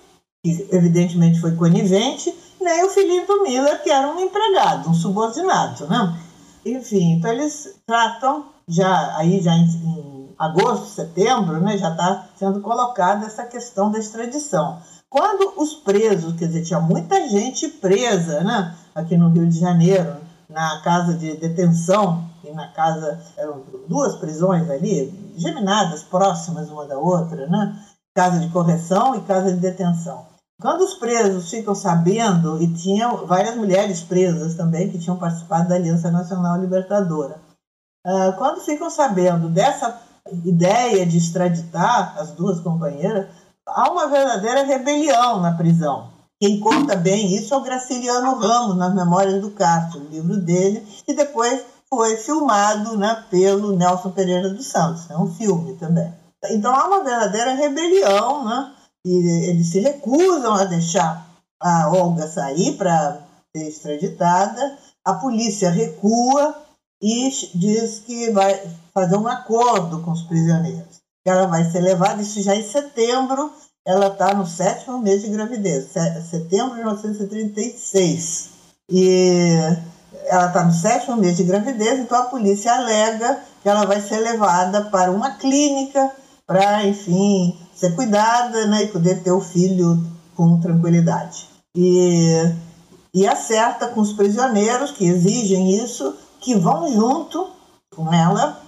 que evidentemente foi conivente, nem o Felipe Miller, que era um empregado, um subordinado, né? Enfim, então eles tratam já aí já em, em agosto, setembro, né, já está sendo colocada essa questão da extradição. Quando os presos, quer dizer, tinha muita gente presa né, aqui no Rio de Janeiro, na casa de detenção e na casa, eram duas prisões ali, geminadas, próximas uma da outra, né? casa de correção e casa de detenção. Quando os presos ficam sabendo, e tinham várias mulheres presas também que tinham participado da Aliança Nacional Libertadora, ah, quando ficam sabendo dessa ideia de extraditar as duas companheiras, há uma verdadeira rebelião na prisão. Quem conta bem isso é o Graciliano Ramos, nas Memórias do Castro, o livro dele, e depois foi filmado né, pelo Nelson Pereira dos Santos, é um filme também. Então há uma verdadeira rebelião, né? E eles se recusam a deixar a Olga sair para ser extraditada, a polícia recua e diz que vai fazer um acordo com os prisioneiros. Ela vai ser levada, isso já em setembro, ela está no sétimo mês de gravidez, setembro de 1936. E ela está no sétimo mês de gravidez, então a polícia alega que ela vai ser levada para uma clínica para, enfim, ser cuidada né, e poder ter o filho com tranquilidade. E, e acerta com os prisioneiros que exigem isso, que vão junto com ela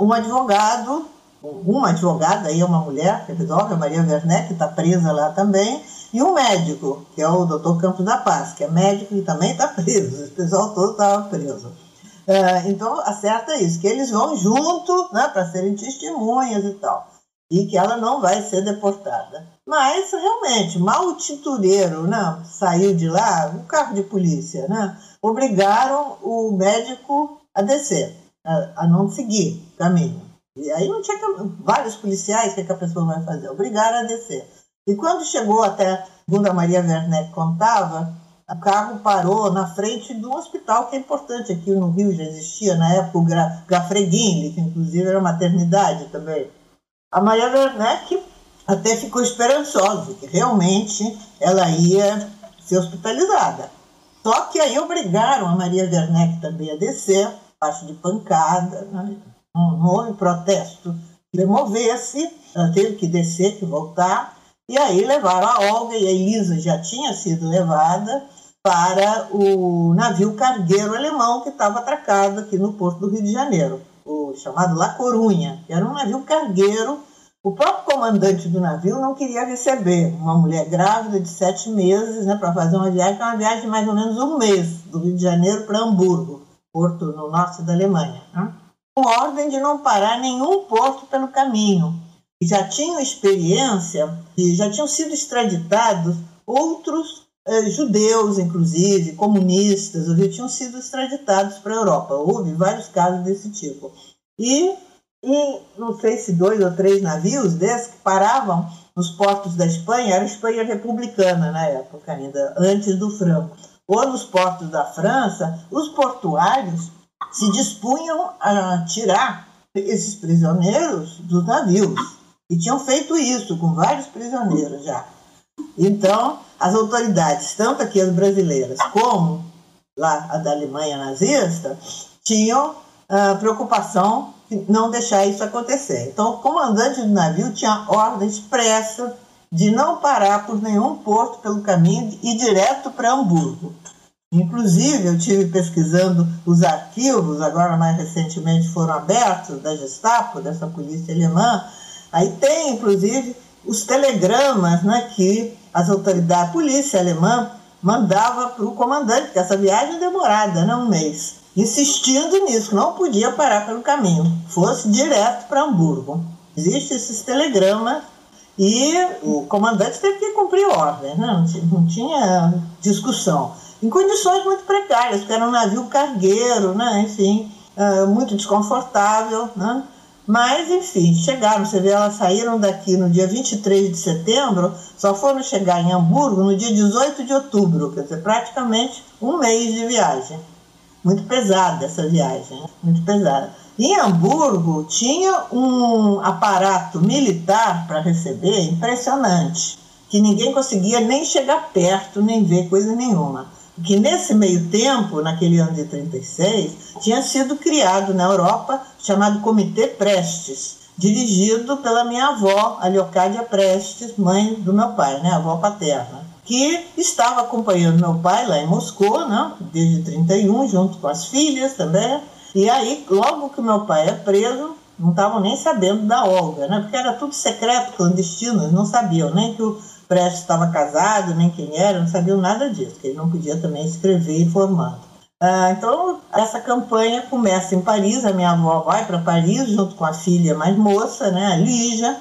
um advogado, uma advogada, aí é uma mulher que resolve, a Maria Werneck, que está presa lá também, e um médico, que é o doutor Campos da Paz, que é médico e também está preso, o pessoal todo estava preso. É, então, acerta isso, que eles vão junto né, para serem testemunhas e tal, e que ela não vai ser deportada. Mas, realmente, mal o tintureiro né, saiu de lá, o carro de polícia, né, obrigaram o médico a descer a, a não seguir o caminho. E aí não tinha vários policiais, o que, é que a pessoa vai fazer? Obrigaram a descer. E quando chegou até, segundo a Maria Werneck contava, o carro parou na frente de um hospital que é importante aqui no Rio, já existia na época o Gafreguini, que inclusive era maternidade também. A Maria Werneck até ficou esperançosa, que realmente ela ia ser hospitalizada. Só que aí obrigaram a Maria Werneck também a descer, parte de pancada, né? não houve protesto. Remover-se, ela teve que descer, que voltar, e aí levaram a Olga e a Elisa já tinha sido levada para o navio cargueiro alemão que estava atracado aqui no porto do Rio de Janeiro, o chamado La Corunha, que era um navio cargueiro. O próprio comandante do navio não queria receber uma mulher grávida de sete meses né, para fazer uma viagem, que é uma viagem de mais ou menos um mês, do Rio de Janeiro para Hamburgo porto no norte da Alemanha, né? com ordem de não parar nenhum porto pelo caminho. E já tinham experiência, e já tinham sido extraditados outros eh, judeus, inclusive, comunistas, tinham sido extraditados para a Europa. Houve vários casos desse tipo. E, e não sei se dois ou três navios desses que paravam nos portos da Espanha, era a Espanha republicana na época ainda, antes do Franco, ou nos portos da França, os portuários se dispunham a tirar esses prisioneiros dos navios. E tinham feito isso com vários prisioneiros já. Então, as autoridades, tanto aqui as brasileiras como lá a da Alemanha nazista, tinham uh, preocupação de não deixar isso acontecer. Então, o comandante do navio tinha ordem expressa de não parar por nenhum porto pelo caminho e ir direto para Hamburgo. Inclusive, eu tive pesquisando os arquivos, agora mais recentemente foram abertos, da Gestapo, dessa polícia alemã. Aí tem, inclusive, os telegramas né, que as autoridades, a polícia alemã, mandava para o comandante, que essa viagem é demorada, né, um mês, insistindo nisso, que não podia parar pelo caminho, fosse direto para Hamburgo. Existem esses telegramas e o comandante teve que cumprir ordem, né? não tinha discussão em condições muito precárias, porque era um navio cargueiro, né? enfim, uh, muito desconfortável. Né? Mas, enfim, chegaram, você vê, elas saíram daqui no dia 23 de setembro, só foram chegar em Hamburgo no dia 18 de outubro, quer dizer, praticamente um mês de viagem. Muito pesada essa viagem, muito pesada. Em Hamburgo tinha um aparato militar para receber impressionante, que ninguém conseguia nem chegar perto, nem ver coisa nenhuma que nesse meio tempo, naquele ano de 36, tinha sido criado na Europa chamado Comitê Prestes, dirigido pela minha avó, a Leocádia Prestes, mãe do meu pai, né, avó paterna, que estava acompanhando meu pai lá em Moscou, né, desde 31, junto com as filhas também. E aí, logo que meu pai é preso, não estavam nem sabendo da Olga, né, porque era tudo secreto, clandestino, eles não sabiam nem que o Prestes estava casado, nem quem era, não sabiam nada disso, que ele não podia também escrever informando. Ah, então, essa campanha começa em Paris, a minha avó vai para Paris junto com a filha mais moça, né, a Lígia,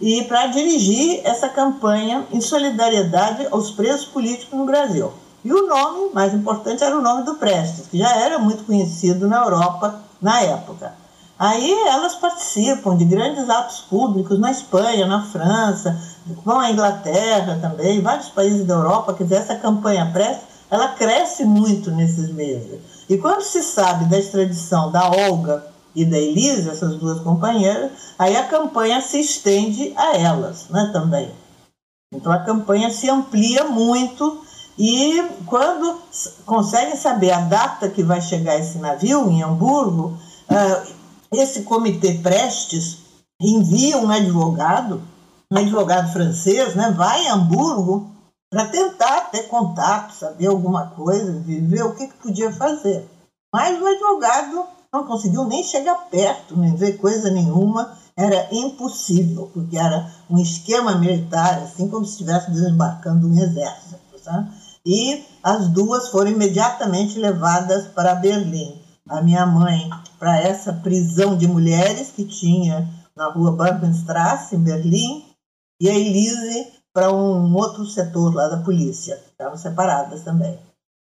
e para dirigir essa campanha em solidariedade aos presos políticos no Brasil. E o nome mais importante era o nome do Prestes, que já era muito conhecido na Europa na época. Aí elas participam de grandes atos públicos na Espanha, na França, vão à Inglaterra também, vários países da Europa, quer dizer, essa campanha pressa, ela cresce muito nesses meses. E quando se sabe da extradição da Olga e da Elisa, essas duas companheiras, aí a campanha se estende a elas né, também. Então a campanha se amplia muito e quando conseguem saber a data que vai chegar esse navio em Hamburgo, uh, esse comitê Prestes envia um advogado um advogado francês, né, vai a Hamburgo para tentar ter contato, saber alguma coisa, ver o que, que podia fazer. Mas o advogado não conseguiu nem chegar perto, nem ver coisa nenhuma, era impossível, porque era um esquema militar, assim como se estivesse desembarcando um exército. Sabe? E as duas foram imediatamente levadas para Berlim. A minha mãe para essa prisão de mulheres que tinha na rua Barbenstrasse, em Berlim, e a Elise para um outro setor lá da polícia. Estavam separadas também.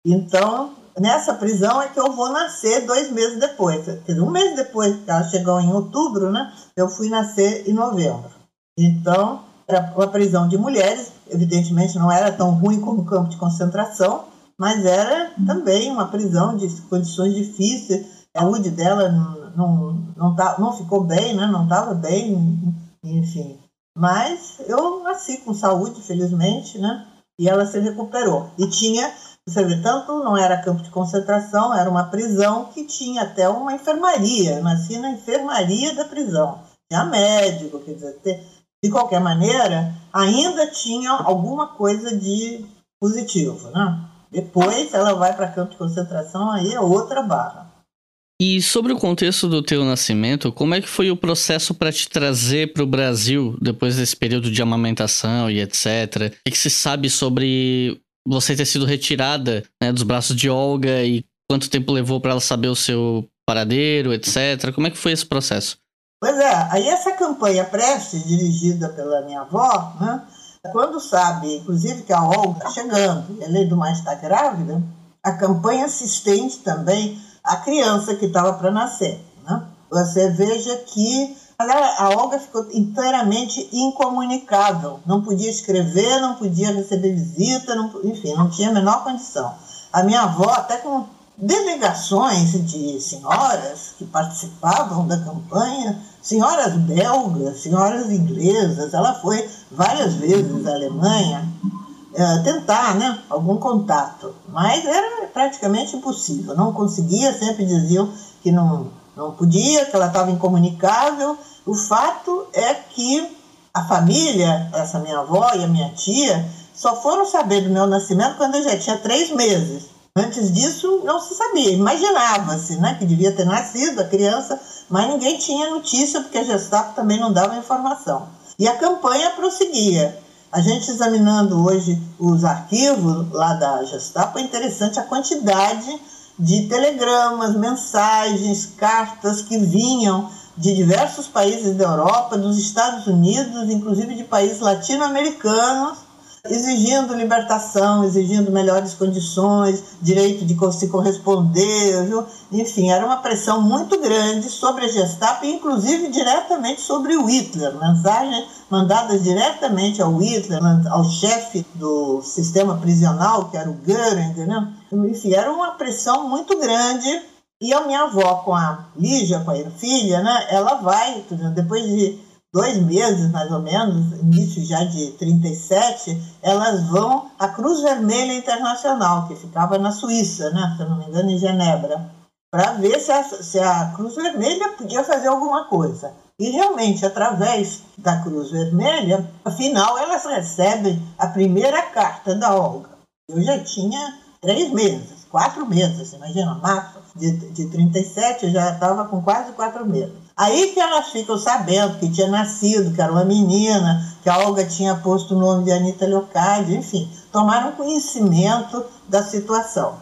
Então, nessa prisão é que eu vou nascer dois meses depois. Quer dizer, um mês depois que ela chegou em outubro, né? Eu fui nascer em novembro. Então, era uma prisão de mulheres, evidentemente não era tão ruim como o campo de concentração, mas era também uma prisão de condições difíceis. A saúde dela não, não, não, tá, não ficou bem, né? não estava bem, enfim. Mas eu nasci com saúde, felizmente, né? E ela se recuperou. E tinha, você vê, tanto não era campo de concentração, era uma prisão que tinha até uma enfermaria. Eu nasci na enfermaria da prisão. Tinha médico, quer dizer, de qualquer maneira, ainda tinha alguma coisa de positivo, né? Depois ela vai para campo de concentração, aí é outra barra. E sobre o contexto do teu nascimento, como é que foi o processo para te trazer para o Brasil depois desse período de amamentação e etc? O que, se sabe sobre você ter sido retirada né, dos braços de Olga e quanto tempo levou para ela saber o seu paradeiro, etc? Como é que foi esse processo? Pois é, aí essa campanha Preste, dirigida pela minha avó, né, Quando sabe, inclusive, que a Olga está chegando, e além do mais está grávida, a campanha se estende também à criança que estava para nascer. Né? Você veja que a Olga ficou inteiramente incomunicável, não podia escrever, não podia receber visita, não, enfim, não tinha a menor condição. A minha avó, até com delegações de senhoras que participavam da campanha, senhoras belgas, senhoras inglesas, ela foi várias vezes à Alemanha é, tentar né, algum contato, mas era praticamente impossível, não conseguia, sempre diziam que não, não podia, que ela estava incomunicável. O fato é que a família, essa minha avó e a minha tia, só foram saber do meu nascimento quando eu já tinha três meses. Antes disso, não se sabia, imaginava-se né, que devia ter nascido a criança, mas ninguém tinha notícia, porque a Gestapo também não dava informação. E a campanha prosseguia. A gente examinando hoje os arquivos lá da Gestapo, é interessante a quantidade de telegramas, mensagens, cartas que vinham de diversos países da Europa, dos Estados Unidos, inclusive de países latino-americanos, exigindo libertação, exigindo melhores condições, direito de se corresponder, viu? enfim, era uma pressão muito grande sobre a Gestapo, inclusive diretamente sobre o Hitler, mensagens mandadas diretamente ao Hitler, ao chefe do sistema prisional, que era o Göring, né? enfim, era uma pressão muito grande. E a minha avó, com a Lígia, com a filha, né, ela vai, depois de dois meses, mais ou menos, início já de 37, elas vão à Cruz Vermelha Internacional, que ficava na Suíça, né, se não me engano, em Genebra, para ver se a, se a Cruz Vermelha podia fazer alguma coisa. E realmente, através da Cruz Vermelha, afinal, elas recebem a primeira carta da Olga. Eu já tinha três meses, quatro meses, imagina, março de, de 37, eu já estava com quase quatro meses. Aí que elas ficam sabendo que tinha nascido, que era uma menina, que a Olga tinha posto o nome de Anitta Leocádio, enfim, tomaram conhecimento da situação.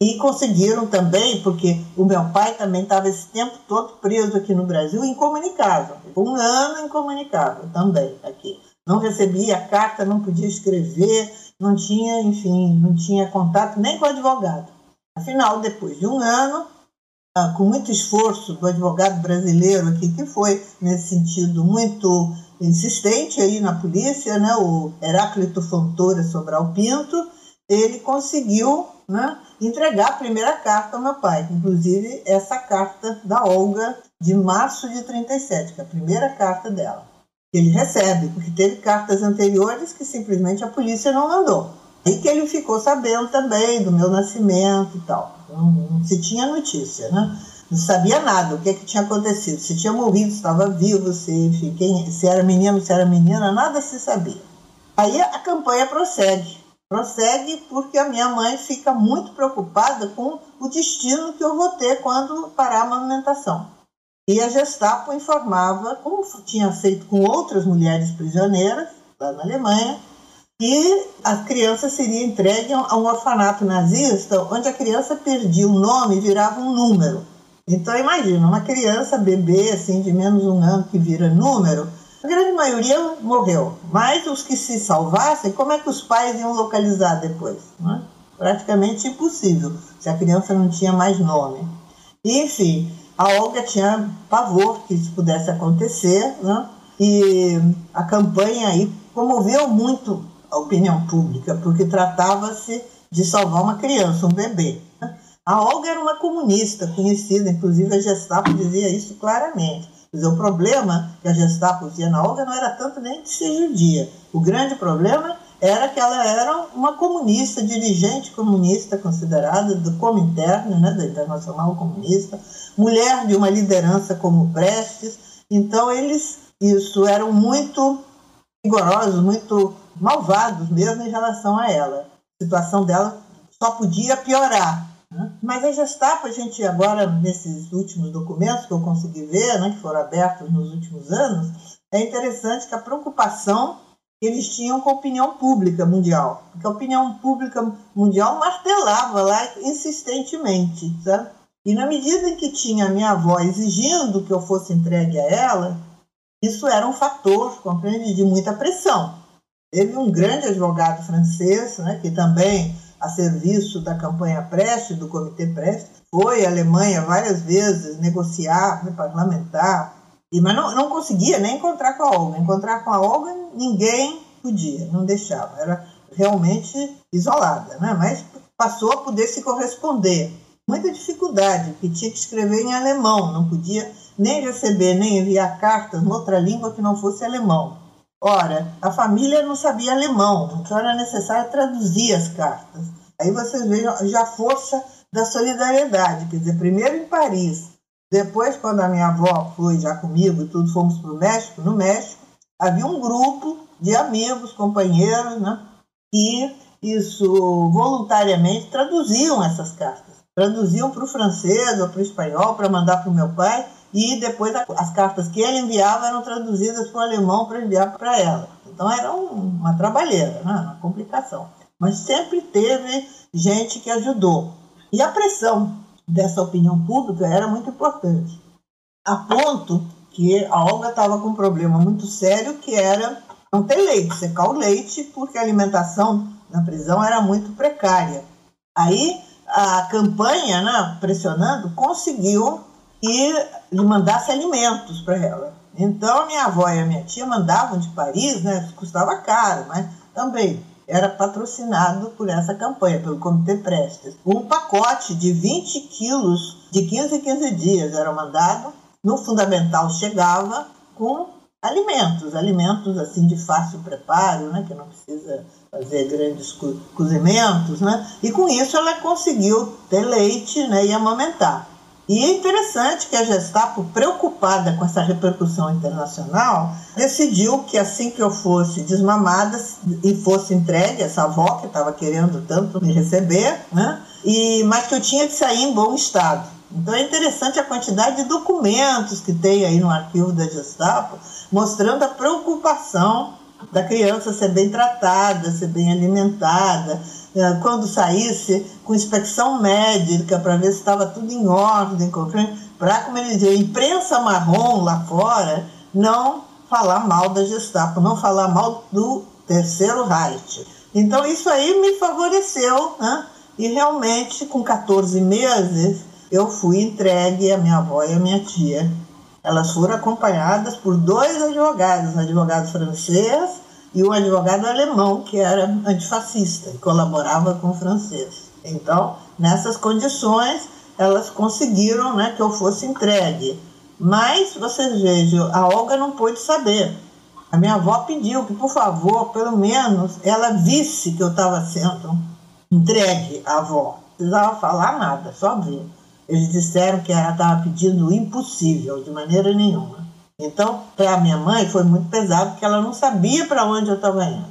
E conseguiram também, porque o meu pai também estava esse tempo todo preso aqui no Brasil, incomunicável. Um ano incomunicável também aqui. Não recebia carta, não podia escrever, não tinha, enfim, não tinha contato nem com advogado. Afinal, depois de um ano, com muito esforço do advogado brasileiro aqui, que foi, nesse sentido, muito insistente aí na polícia, né, o Heráclito Fontoura Sobral Pinto, ele conseguiu né, entregar a primeira carta ao meu pai, inclusive essa carta da Olga de março de 37, que é a primeira carta dela. Ele recebe, porque teve cartas anteriores que simplesmente a polícia não mandou. E que ele ficou sabendo também do meu nascimento e tal. Não, se tinha notícia, né? Não sabia nada, o que, é que tinha acontecido. Se tinha morrido, se estava vivo, se, quem, se era menino, se era menina, nada se sabia. Aí a campanha prossegue. Prossegue porque a minha mãe fica muito preocupada com o destino que eu vou ter quando parar a amamentação. E a Gestapo informava, como tinha feito com outras mulheres prisioneiras lá na Alemanha, que a criança seria entregue a um orfanato nazista, onde a criança perdia o nome e virava um número. Então imagina, uma criança, bebê, assim, de menos um ano, que vira número, a grande maioria morreu. Mas os que se salvassem, como é que os pais iam localizar depois? Né? Praticamente impossível, se a criança não tinha mais nome. Enfim, a Olga tinha pavor que isso pudesse acontecer, né? e a campanha aí comoveu muito a opinião pública, porque tratava-se de salvar uma criança, um bebê. A Olga era uma comunista conhecida, inclusive a Gestapo dizia isso claramente. Dizer, o problema que a Gestapo dizia na Olga não era tanto nem de ser judia. O grande problema era que ela era uma comunista, dirigente comunista considerada do Comintern, né, da Internacional Comunista, mulher de uma liderança como Prestes. Então eles isso eram muito rigorosos, muito malvados mesmo em relação a ela. A situação dela só podia piorar. Né? Mas a Gestapo, a gente agora, nesses últimos documentos que eu consegui ver, né, que foram abertos nos últimos anos, é interessante que a preocupação que eles tinham com a opinião pública mundial. Porque a opinião pública mundial martelava lá insistentemente. Sabe? E na medida em que tinha a minha avó exigindo que eu fosse entregue a ela, isso era um fator, compreende, de muita pressão. Teve um grande advogado francês, né, que também a serviço da campanha Preste, do Comitê Preste, foi à Alemanha várias vezes negociar, né, parlamentar, e, mas não, não conseguia nem encontrar com a Olga. Encontrar com a Olga ninguém podia, não deixava. Era realmente isolada, né? mas passou a poder se corresponder. Muita dificuldade, porque tinha que escrever em alemão, não podia nem receber nem enviar cartas noutra língua que não fosse alemão. Ora, a família não sabia alemão, então era necessário traduzir as cartas. Aí vocês vejam já a força da solidariedade, quer dizer, primeiro em Paris, depois quando a minha avó foi já comigo e tudo, fomos para o México, no México, havia um grupo de amigos, companheiros, né, que isso voluntariamente traduziam essas cartas. Traduziam para o francês ou para o espanhol para mandar para o meu pai e depois as cartas que ele enviava eram traduzidas para o alemão para enviar para ela. Então era uma trabalheira, né? uma complicação. Mas sempre teve gente que ajudou. E a pressão dessa opinião pública era muito importante, a ponto que a Olga estava com um problema muito sério que era não ter leite, secar o leite, porque a alimentação na prisão era muito precária. Aí a campanha, né, pressionando, conseguiu e lhe mandasse alimentos para ela. Então minha avó e a minha tia mandavam de Paris, né? Custava caro, mas também era patrocinado por essa campanha, pelo Comitê Prestes. Um pacote de 20 quilos de 15 em 15 dias era mandado. No fundamental chegava com alimentos, alimentos assim de fácil preparo, né, que não precisa fazer grandes co cozimentos, né? E com isso ela conseguiu ter leite, né, e amamentar. E é interessante que a Gestapo, preocupada com essa repercussão internacional, decidiu que assim que eu fosse desmamada e fosse entregue, essa avó que estava querendo tanto me receber, né? e, mas que eu tinha que sair em bom estado. Então é interessante a quantidade de documentos que tem aí no arquivo da Gestapo, mostrando a preocupação da criança ser bem tratada, ser bem alimentada, quando saísse, com inspeção médica para ver se estava tudo em ordem, para, como ele dizia, a imprensa marrom lá fora não falar mal da Gestapo, não falar mal do Terceiro Reich. Então isso aí me favoreceu, né? e realmente com 14 meses eu fui entregue à minha avó e à minha tia. Elas foram acompanhadas por dois advogados, um advogado francês e um advogado alemão que era antifascista e colaborava com o francês. Então, nessas condições, elas conseguiram né, que eu fosse entregue. Mas, vocês vejam, a Olga não pôde saber. A minha avó pediu que, por favor, pelo menos ela visse que eu estava sendo entregue à avó. Não precisava falar nada, só ver. Eles disseram que ela estava pedindo o impossível, de maneira nenhuma. Então, para a minha mãe foi muito pesado, porque ela não sabia para onde eu estava indo.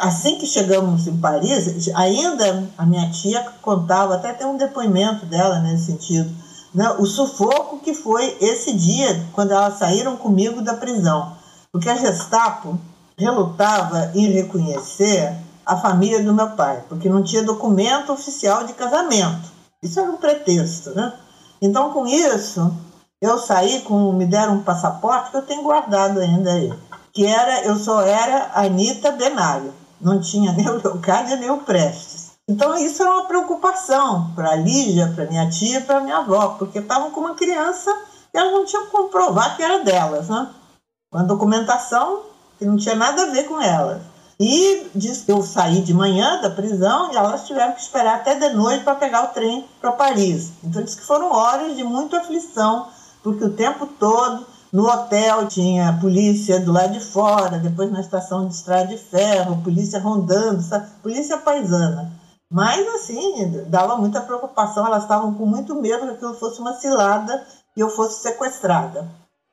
Assim que chegamos em Paris, ainda a minha tia contava, até tem um depoimento dela nesse sentido, né, o sufoco que foi esse dia, quando elas saíram comigo da prisão. Porque a Gestapo relutava em reconhecer a família do meu pai, porque não tinha documento oficial de casamento. Isso era um pretexto, né? Então, com isso, eu saí com, me deram um passaporte que eu tenho guardado ainda aí, que era, eu só era Anitta Benário, não tinha <laughs> nem o Leocádia nem o Prestes. Então isso era uma preocupação para a Lígia, para minha tia, para minha avó, porque estavam com uma criança e elas não tinham como provar que era delas, né? Uma documentação que não tinha nada a ver com elas. E disse que eu saí de manhã da prisão e elas tiveram que esperar até de noite para pegar o trem para Paris. Então disse que foram horas de muita aflição porque o tempo todo no hotel tinha polícia do lado de fora, depois na estação de estrada de ferro, polícia rondando, polícia paisana. Mas, assim, dava muita preocupação, elas estavam com muito medo que aquilo fosse uma cilada e eu fosse sequestrada.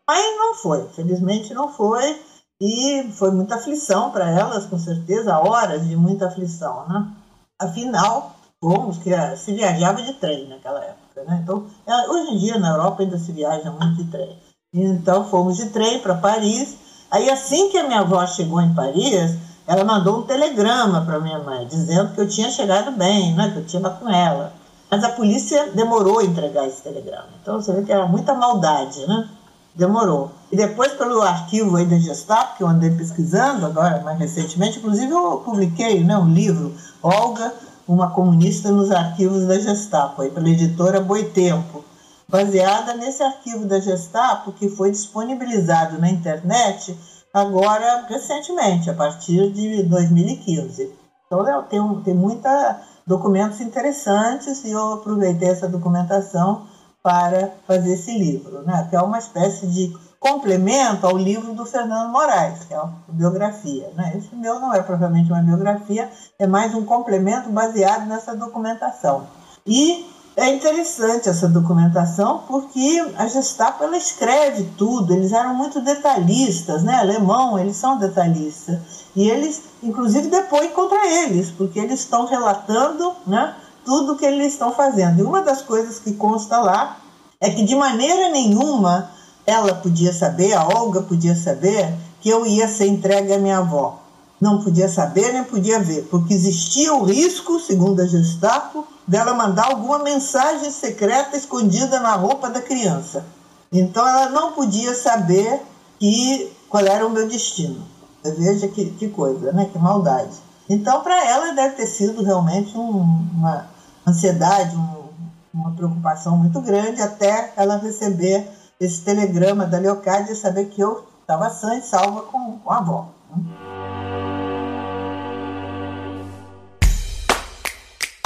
Mas não foi, felizmente não foi, e foi muita aflição para elas, com certeza, horas de muita aflição, né? Afinal, fomos que se viajava de trem naquela época. Né? Então, é, hoje em dia na Europa ainda se viaja muito de trem. Então fomos de trem para Paris. Aí assim que a minha avó chegou em Paris, ela mandou um telegrama para minha mãe, dizendo que eu tinha chegado bem, né? que eu tinha com ela. Mas a polícia demorou a entregar esse telegrama. Então você vê que era muita maldade, né? demorou. E depois, pelo arquivo aí da Gestapo, que eu andei pesquisando agora, mais recentemente, inclusive eu publiquei né, um livro, Olga, uma comunista nos arquivos da Gestapo, aí pela editora Boitempo, baseada nesse arquivo da Gestapo que foi disponibilizado na internet agora recentemente, a partir de 2015. Então tem, tem muita documentos interessantes e eu aproveitei essa documentação para fazer esse livro, né? que é uma espécie de complemento ao livro do Fernando Moraes, que é uma biografia. Né? Esse meu não é propriamente uma biografia, é mais um complemento baseado nessa documentação. E é interessante essa documentação porque a Gestapo ela escreve tudo, eles eram muito detalhistas, né? Alemão, eles são detalhistas. E eles, inclusive, depõem contra eles, porque eles estão relatando né, tudo que eles estão fazendo. E uma das coisas que consta lá é que de maneira nenhuma ela podia saber, a Olga podia saber, que eu ia ser entregue à minha avó. Não podia saber nem podia ver, porque existia o risco, segundo a Gestapo, dela mandar alguma mensagem secreta escondida na roupa da criança. Então ela não podia saber que, qual era o meu destino. Veja que, que coisa, né? que maldade. Então, para ela, deve ter sido realmente um, uma ansiedade, um, uma preocupação muito grande até ela receber esse telegrama da Leocádia e saber que eu estava sã e salva com, com a avó. Né?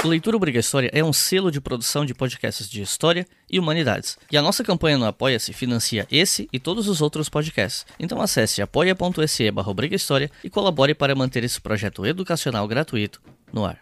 Leitura Obrigatória é um selo de produção de podcasts de história e humanidades. E a nossa campanha no Apoia-se financia esse e todos os outros podcasts. Então acesse apoia.se barra e colabore para manter esse projeto educacional gratuito no ar.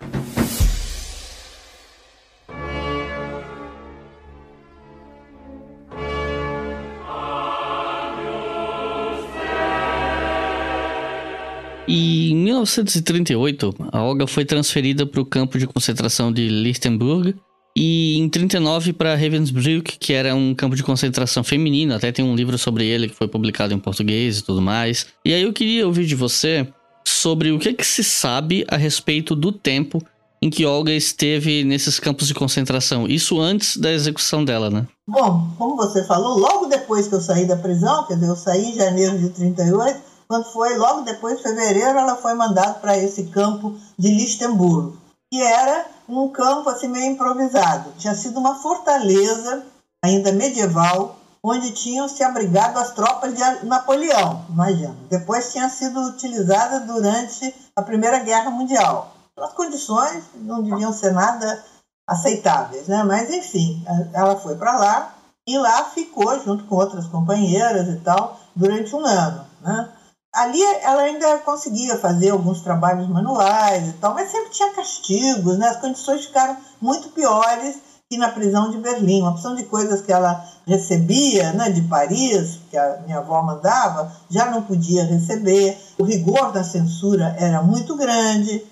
E em 1938, a Olga foi transferida para o campo de concentração de Lichtenburg e em 39 para Ravensbrück, que era um campo de concentração feminino, até tem um livro sobre ele que foi publicado em português e tudo mais. E aí eu queria ouvir de você sobre o que, é que se sabe a respeito do tempo em que Olga esteve nesses campos de concentração, isso antes da execução dela, né? Bom, como você falou, logo depois que eu saí da prisão, quer dizer, eu saí em janeiro de 38, quando foi logo depois de fevereiro, ela foi mandada para esse campo de Lichtenburg, que era um campo assim meio improvisado. Tinha sido uma fortaleza ainda medieval, onde tinham se abrigado as tropas de Napoleão, imagina. Depois tinha sido utilizada durante a Primeira Guerra Mundial. As condições não deviam ser nada aceitáveis, né? Mas enfim, ela foi para lá e lá ficou junto com outras companheiras e tal durante um ano, né? Ali ela ainda conseguia fazer alguns trabalhos manuais e tal, mas sempre tinha castigos, né? As condições ficaram muito piores que na prisão de Berlim. Uma opção de coisas que ela recebia né, de Paris, que a minha avó mandava, já não podia receber. O rigor da censura era muito grande.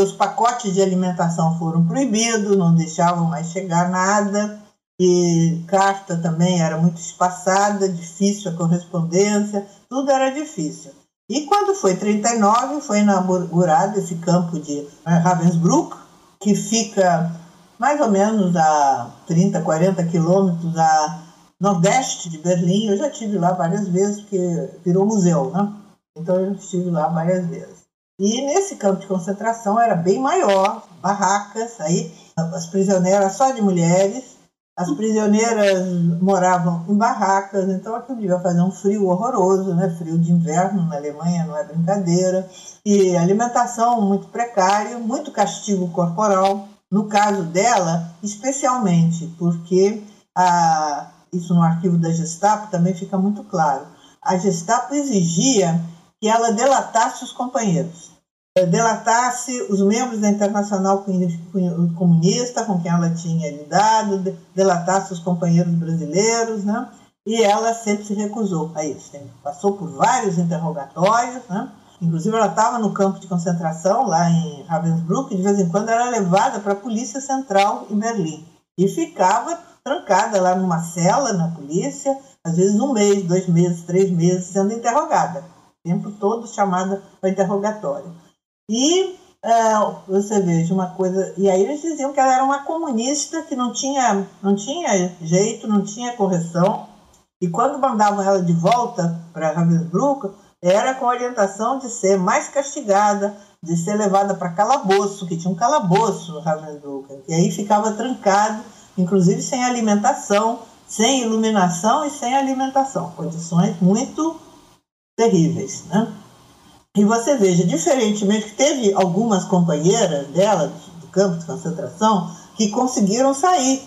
Os pacotes de alimentação foram proibidos, não deixavam mais chegar nada. E carta também era muito espaçada, difícil a correspondência, tudo era difícil. E quando foi 39, foi inaugurado esse campo de eh, Ravensbrück, que fica mais ou menos a 30, 40 quilômetros a nordeste de Berlim. Eu já estive lá várias vezes, porque virou museu, né? Então eu estive lá várias vezes. E nesse campo de concentração era bem maior, barracas, aí as prisioneiras só de mulheres, as prisioneiras moravam em barracas, então aquilo devia fazer um frio horroroso, né? frio de inverno na Alemanha não é brincadeira, e alimentação muito precária, muito castigo corporal. No caso dela, especialmente, porque a, isso no arquivo da Gestapo também fica muito claro. A Gestapo exigia que ela delatasse os companheiros. Eh, delatasse os membros da Internacional Comunista com quem ela tinha lidado, delatasse os companheiros brasileiros, né? E ela sempre se recusou a isso. Passou por vários interrogatórios, né? Inclusive, ela estava no campo de concentração lá em Ravensbrück e de vez em quando era levada para a Polícia Central em Berlim. E ficava trancada lá numa cela na polícia, às vezes um mês, dois meses, três meses, sendo interrogada. O tempo todo chamada para interrogatório. E é, você veja uma coisa. E aí eles diziam que ela era uma comunista que não tinha, não tinha jeito, não tinha correção. E quando mandavam ela de volta para Ravensbrück, era com orientação de ser mais castigada, de ser levada para calabouço, que tinha um calabouço no Ravensbrück, e aí ficava trancado, inclusive sem alimentação, sem iluminação e sem alimentação, condições muito terríveis, né? E você veja, diferentemente que teve algumas companheiras dela do campo de concentração que conseguiram sair,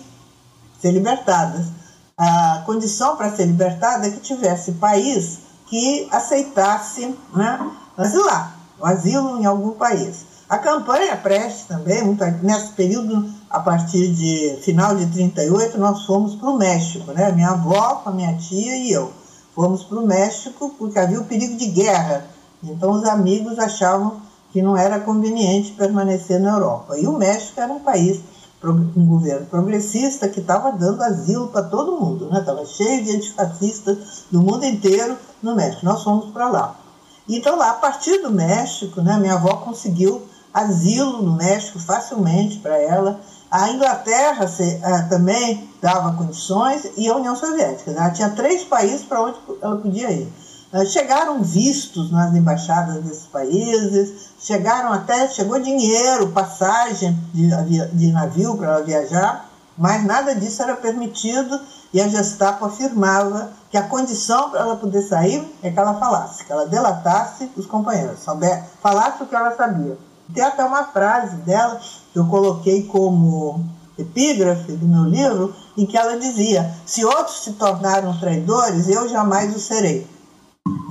ser libertadas. A condição para ser libertada é que tivesse país que aceitasse né, asilar, o asilo em algum país. A campanha Prestes também, muito, nesse período, a partir de final de 38, nós fomos para o México, né? Minha avó, com a minha tia e eu. Fomos para o México porque havia o perigo de guerra então os amigos achavam que não era conveniente permanecer na Europa. E o México era um país, um governo progressista que estava dando asilo para todo mundo, estava né? cheio de antifascistas do mundo inteiro no México. Nós fomos para lá. Então lá, a partir do México, né, minha avó conseguiu asilo no México facilmente para ela. A Inglaterra se, uh, também dava condições e a União Soviética. Ela tinha três países para onde ela podia ir. Ah, chegaram vistos nas embaixadas desses países, chegaram até, chegou dinheiro, passagem de, de navio para ela viajar, mas nada disso era permitido e a Gestapo afirmava que a condição para ela poder sair é que ela falasse, que ela delatasse os companheiros, falasse o que ela sabia. Tem até uma frase dela que eu coloquei como epígrafe do meu livro, em que ela dizia: Se outros se tornaram traidores, eu jamais o serei.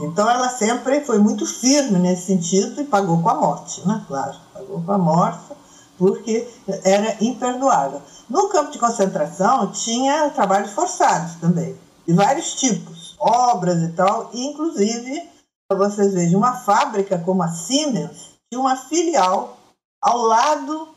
Então ela sempre foi muito firme nesse sentido e pagou com a morte, né? Claro, pagou com a morte porque era imperdoável. No campo de concentração tinha trabalhos forçados também, de vários tipos, obras e tal, e inclusive, vocês vejam, uma fábrica como a Siemens tinha uma filial ao lado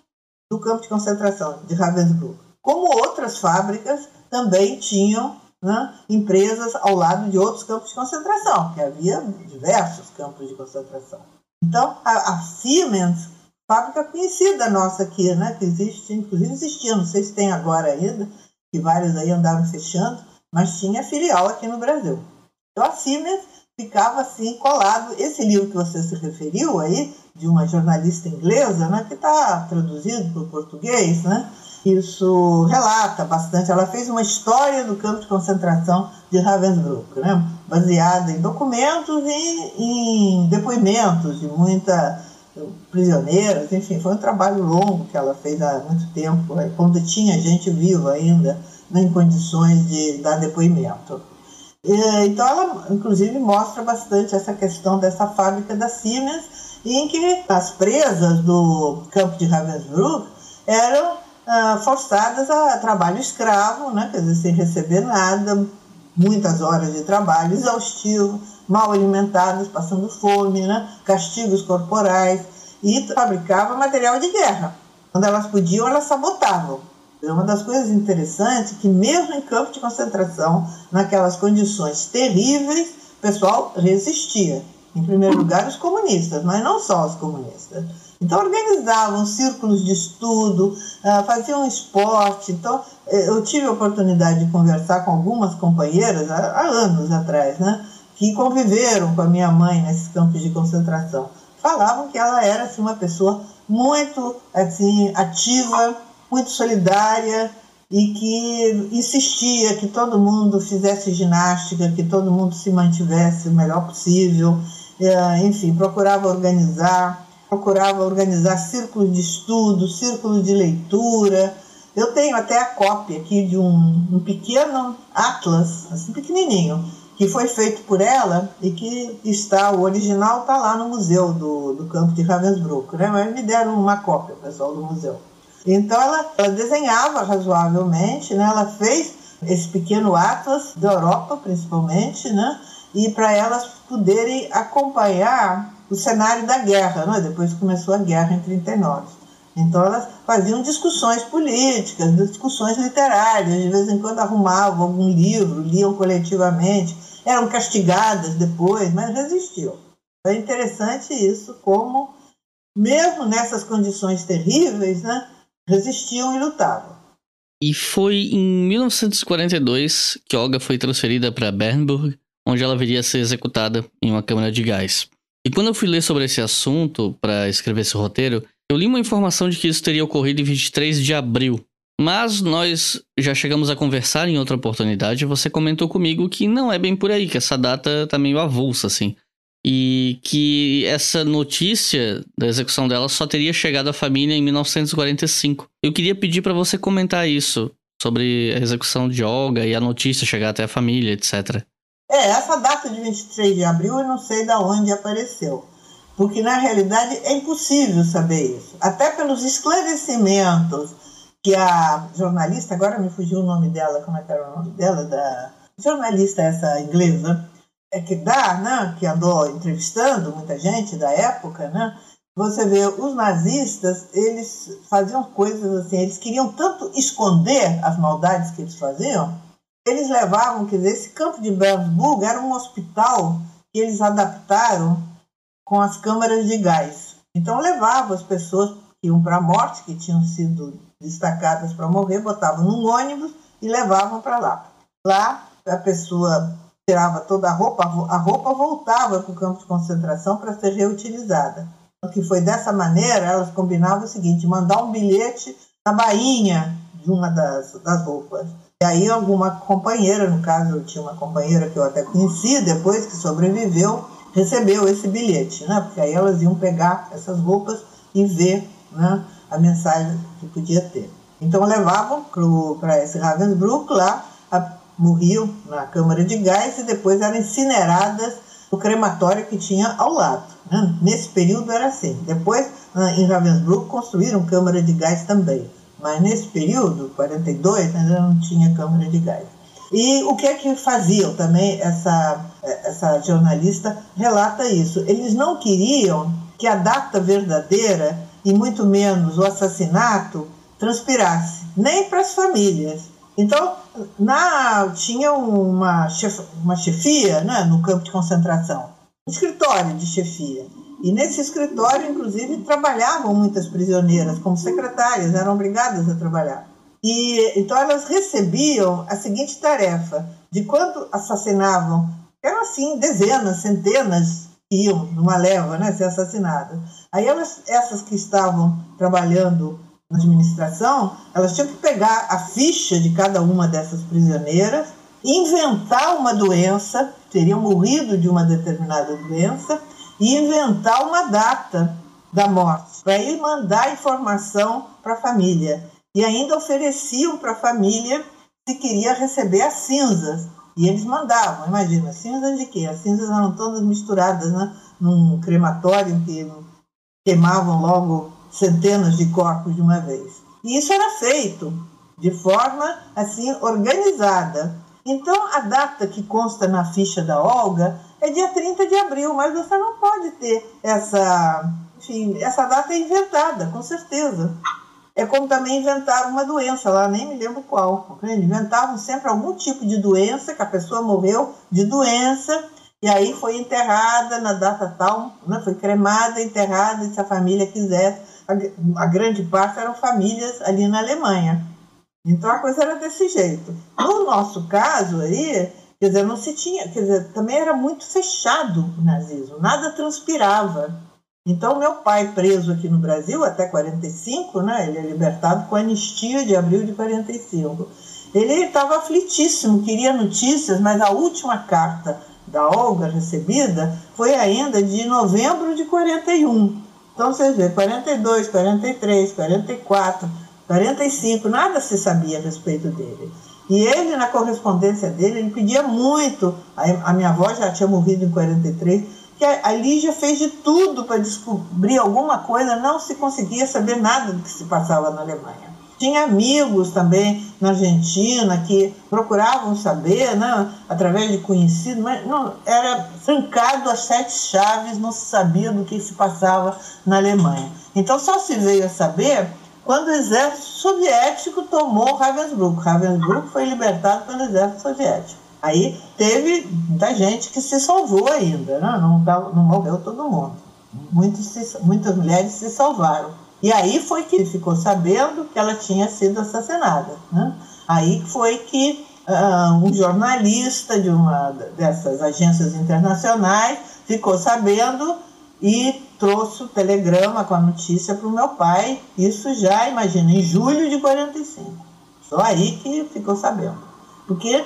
do campo de concentração de Ravensbrück, como outras fábricas também tinham né, empresas ao lado de outros campos de concentração, que havia diversos campos de concentração. Então, a, a Siemens, fábrica conhecida nossa aqui, né, que existe, inclusive existia, não sei se tem agora ainda, que vários aí andaram fechando, mas tinha filial aqui no Brasil. Então, a Siemens ficava assim colado. Esse livro que você se referiu aí, de uma jornalista inglesa, né, que está traduzido para o português, né, isso relata bastante. Ela fez uma história do campo de concentração de Ravensbrück, né? baseada em documentos e em depoimentos de muita prisioneiras, enfim, foi um trabalho longo que ela fez há muito tempo, né? quando tinha gente viva ainda né, em condições de dar depoimento. Então ela, inclusive, mostra bastante essa questão dessa fábrica da Siemens, em que as presas do campo de Ravensbrück eram ah, forçadas a trabalho escravo, né? quer dizer, sem receber nada, muitas horas de trabalho exaustivo, mal alimentadas, passando fome, né? castigos corporais, e fabricava material de guerra. Quando elas podiam, elas sabotavam. Uma das coisas interessantes é que, mesmo em campos de concentração, naquelas condições terríveis, o pessoal resistia. Em primeiro lugar, os comunistas, mas não só os comunistas. Então, organizavam círculos de estudo, ah, faziam esporte. Então, eh, eu tive a oportunidade de conversar com algumas companheiras há anos atrás, né, que conviveram com a minha mãe nesses campos de concentração. Falavam que ela era assim, uma pessoa muito assim, ativa, muito solidária e que insistia que todo mundo fizesse ginástica, que todo mundo se mantivesse o melhor possível, eh, enfim, procurava organizar procurava organizar círculos de estudo, círculos de leitura. Eu tenho até a cópia aqui de um, um pequeno atlas, assim pequenininho, que foi feito por ela e que está, o original está lá no museu do, do campo de Ravensbrück, né? mas me deram uma cópia, pessoal do museu. Então ela, ela desenhava razoavelmente, né? ela fez esse pequeno atlas da Europa, principalmente, né? e para elas poderem acompanhar o cenário da guerra, né? depois começou a guerra em 39. Então elas faziam discussões políticas, discussões literárias, de vez em quando arrumavam algum livro, liam coletivamente, eram castigadas depois, mas resistiam. É interessante isso, como, mesmo nessas condições terríveis, né, resistiam e lutavam. E foi em 1942 que Olga foi transferida para Bernburg, onde ela viria a ser executada em uma câmara de gás. E quando eu fui ler sobre esse assunto para escrever esse roteiro, eu li uma informação de que isso teria ocorrido em 23 de abril. Mas nós já chegamos a conversar em outra oportunidade e você comentou comigo que não é bem por aí, que essa data tá meio avulsa, assim. E que essa notícia da execução dela só teria chegado à família em 1945. Eu queria pedir para você comentar isso, sobre a execução de Olga e a notícia chegar até a família, etc. É, essa data de 23 de abril eu não sei de onde apareceu, porque na realidade é impossível saber isso, até pelos esclarecimentos que a jornalista, agora me fugiu o nome dela, como é que era o nome dela, da jornalista essa inglesa, é que dá, né, que andou entrevistando muita gente da época, né, você vê, os nazistas, eles faziam coisas assim, eles queriam tanto esconder as maldades que eles faziam, eles levavam, quer dizer, esse campo de Bernsburg era um hospital que eles adaptaram com as câmaras de gás. Então levavam as pessoas que iam para a morte, que tinham sido destacadas para morrer, botavam num ônibus e levavam para lá. Lá a pessoa tirava toda a roupa, a roupa voltava para o campo de concentração para ser reutilizada. Que foi dessa maneira, elas combinavam o seguinte: mandar um bilhete na bainha de uma das, das roupas. E aí alguma companheira, no caso eu tinha uma companheira que eu até conheci, depois que sobreviveu, recebeu esse bilhete, né? Porque aí elas iam pegar essas roupas e ver né, a mensagem que podia ter. Então levavam para esse Ravensbrück lá, a, morriam na câmara de gás e depois eram incineradas no crematório que tinha ao lado. Né? Nesse período era assim. Depois, em Ravensbrück, construíram câmara de gás também. Mas nesse período, 42, ainda não tinha câmara de gás. E o que é que faziam também, essa, essa jornalista relata isso. Eles não queriam que a data verdadeira, e muito menos o assassinato, transpirasse, nem para as famílias. Então, na, tinha uma, chef, uma chefia né, no campo de concentração, um escritório de chefia. E nesse escritório, inclusive, trabalhavam muitas prisioneiras como secretárias, eram obrigadas a trabalhar. E então elas recebiam a seguinte tarefa: de quanto assassinavam, eram assim dezenas, centenas que iam numa leva, né, ser assassinadas. Aí elas, essas que estavam trabalhando na administração, elas tinham que pegar a ficha de cada uma dessas prisioneiras, inventar uma doença, teriam morrido de uma determinada doença e inventar uma data da morte, para ir mandar informação para a família. E ainda ofereciam para a família se queria receber as cinzas. E eles mandavam, imagina, cinzas de quê? As cinzas eram todas misturadas né, num crematório que queimavam logo centenas de corpos de uma vez. E isso era feito de forma assim organizada. Então a data que consta na ficha da Olga é dia 30 de abril, mas você não pode ter essa. Enfim, essa data é inventada, com certeza. É como também inventaram uma doença lá, nem me lembro qual. Inventavam sempre algum tipo de doença, que a pessoa morreu de doença, e aí foi enterrada na data tal, né? foi cremada, enterrada, se a família quisesse. A, a grande parte eram famílias ali na Alemanha. Então a coisa era desse jeito. No nosso caso aí, Quer dizer, não se tinha, quer dizer, também era muito fechado o nazismo, nada transpirava. Então, meu pai, preso aqui no Brasil até 45, né, ele é libertado com anistia de abril de 45. Ele estava aflitíssimo, queria notícias, mas a última carta da Olga recebida foi ainda de novembro de 41. Então, vocês vê, 42, 43, 44, 45, nada se sabia a respeito dele. E ele, na correspondência dele, ele pedia muito. A, minha avó já tinha morrido em 43, que a, Lígia fez de tudo para descobrir alguma coisa, não se conseguia saber nada do que se passava na Alemanha. Tinha amigos também na Argentina que procuravam saber, né, através de conhecidos, mas não, era trancado as sete chaves, não se sabia do que se passava na Alemanha. Então só se veio a saber quando o exército soviético tomou Ravensbrück. Ravensbrück foi libertado pelo exército soviético. Aí teve muita gente que se salvou ainda, né? não, não morreu todo mundo. Muitos se, muitas mulheres se salvaram. E aí foi que ficou sabendo que ela tinha sido assassinada. Né? Aí foi que uh, um jornalista de uma dessas agências internacionais ficou sabendo e trouxe o telegrama com a notícia para o meu pai. Isso já, imagina, em julho de 45. Só aí que ficou sabendo. Porque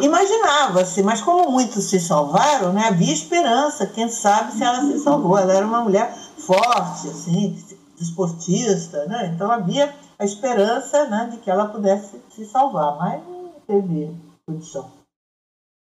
imaginava-se, mas como muitos se salvaram, né, havia esperança. Quem sabe se ela se salvou. Ela era uma mulher forte, assim, desportista, né? Então havia a esperança né, de que ela pudesse se salvar, mas não teve condição.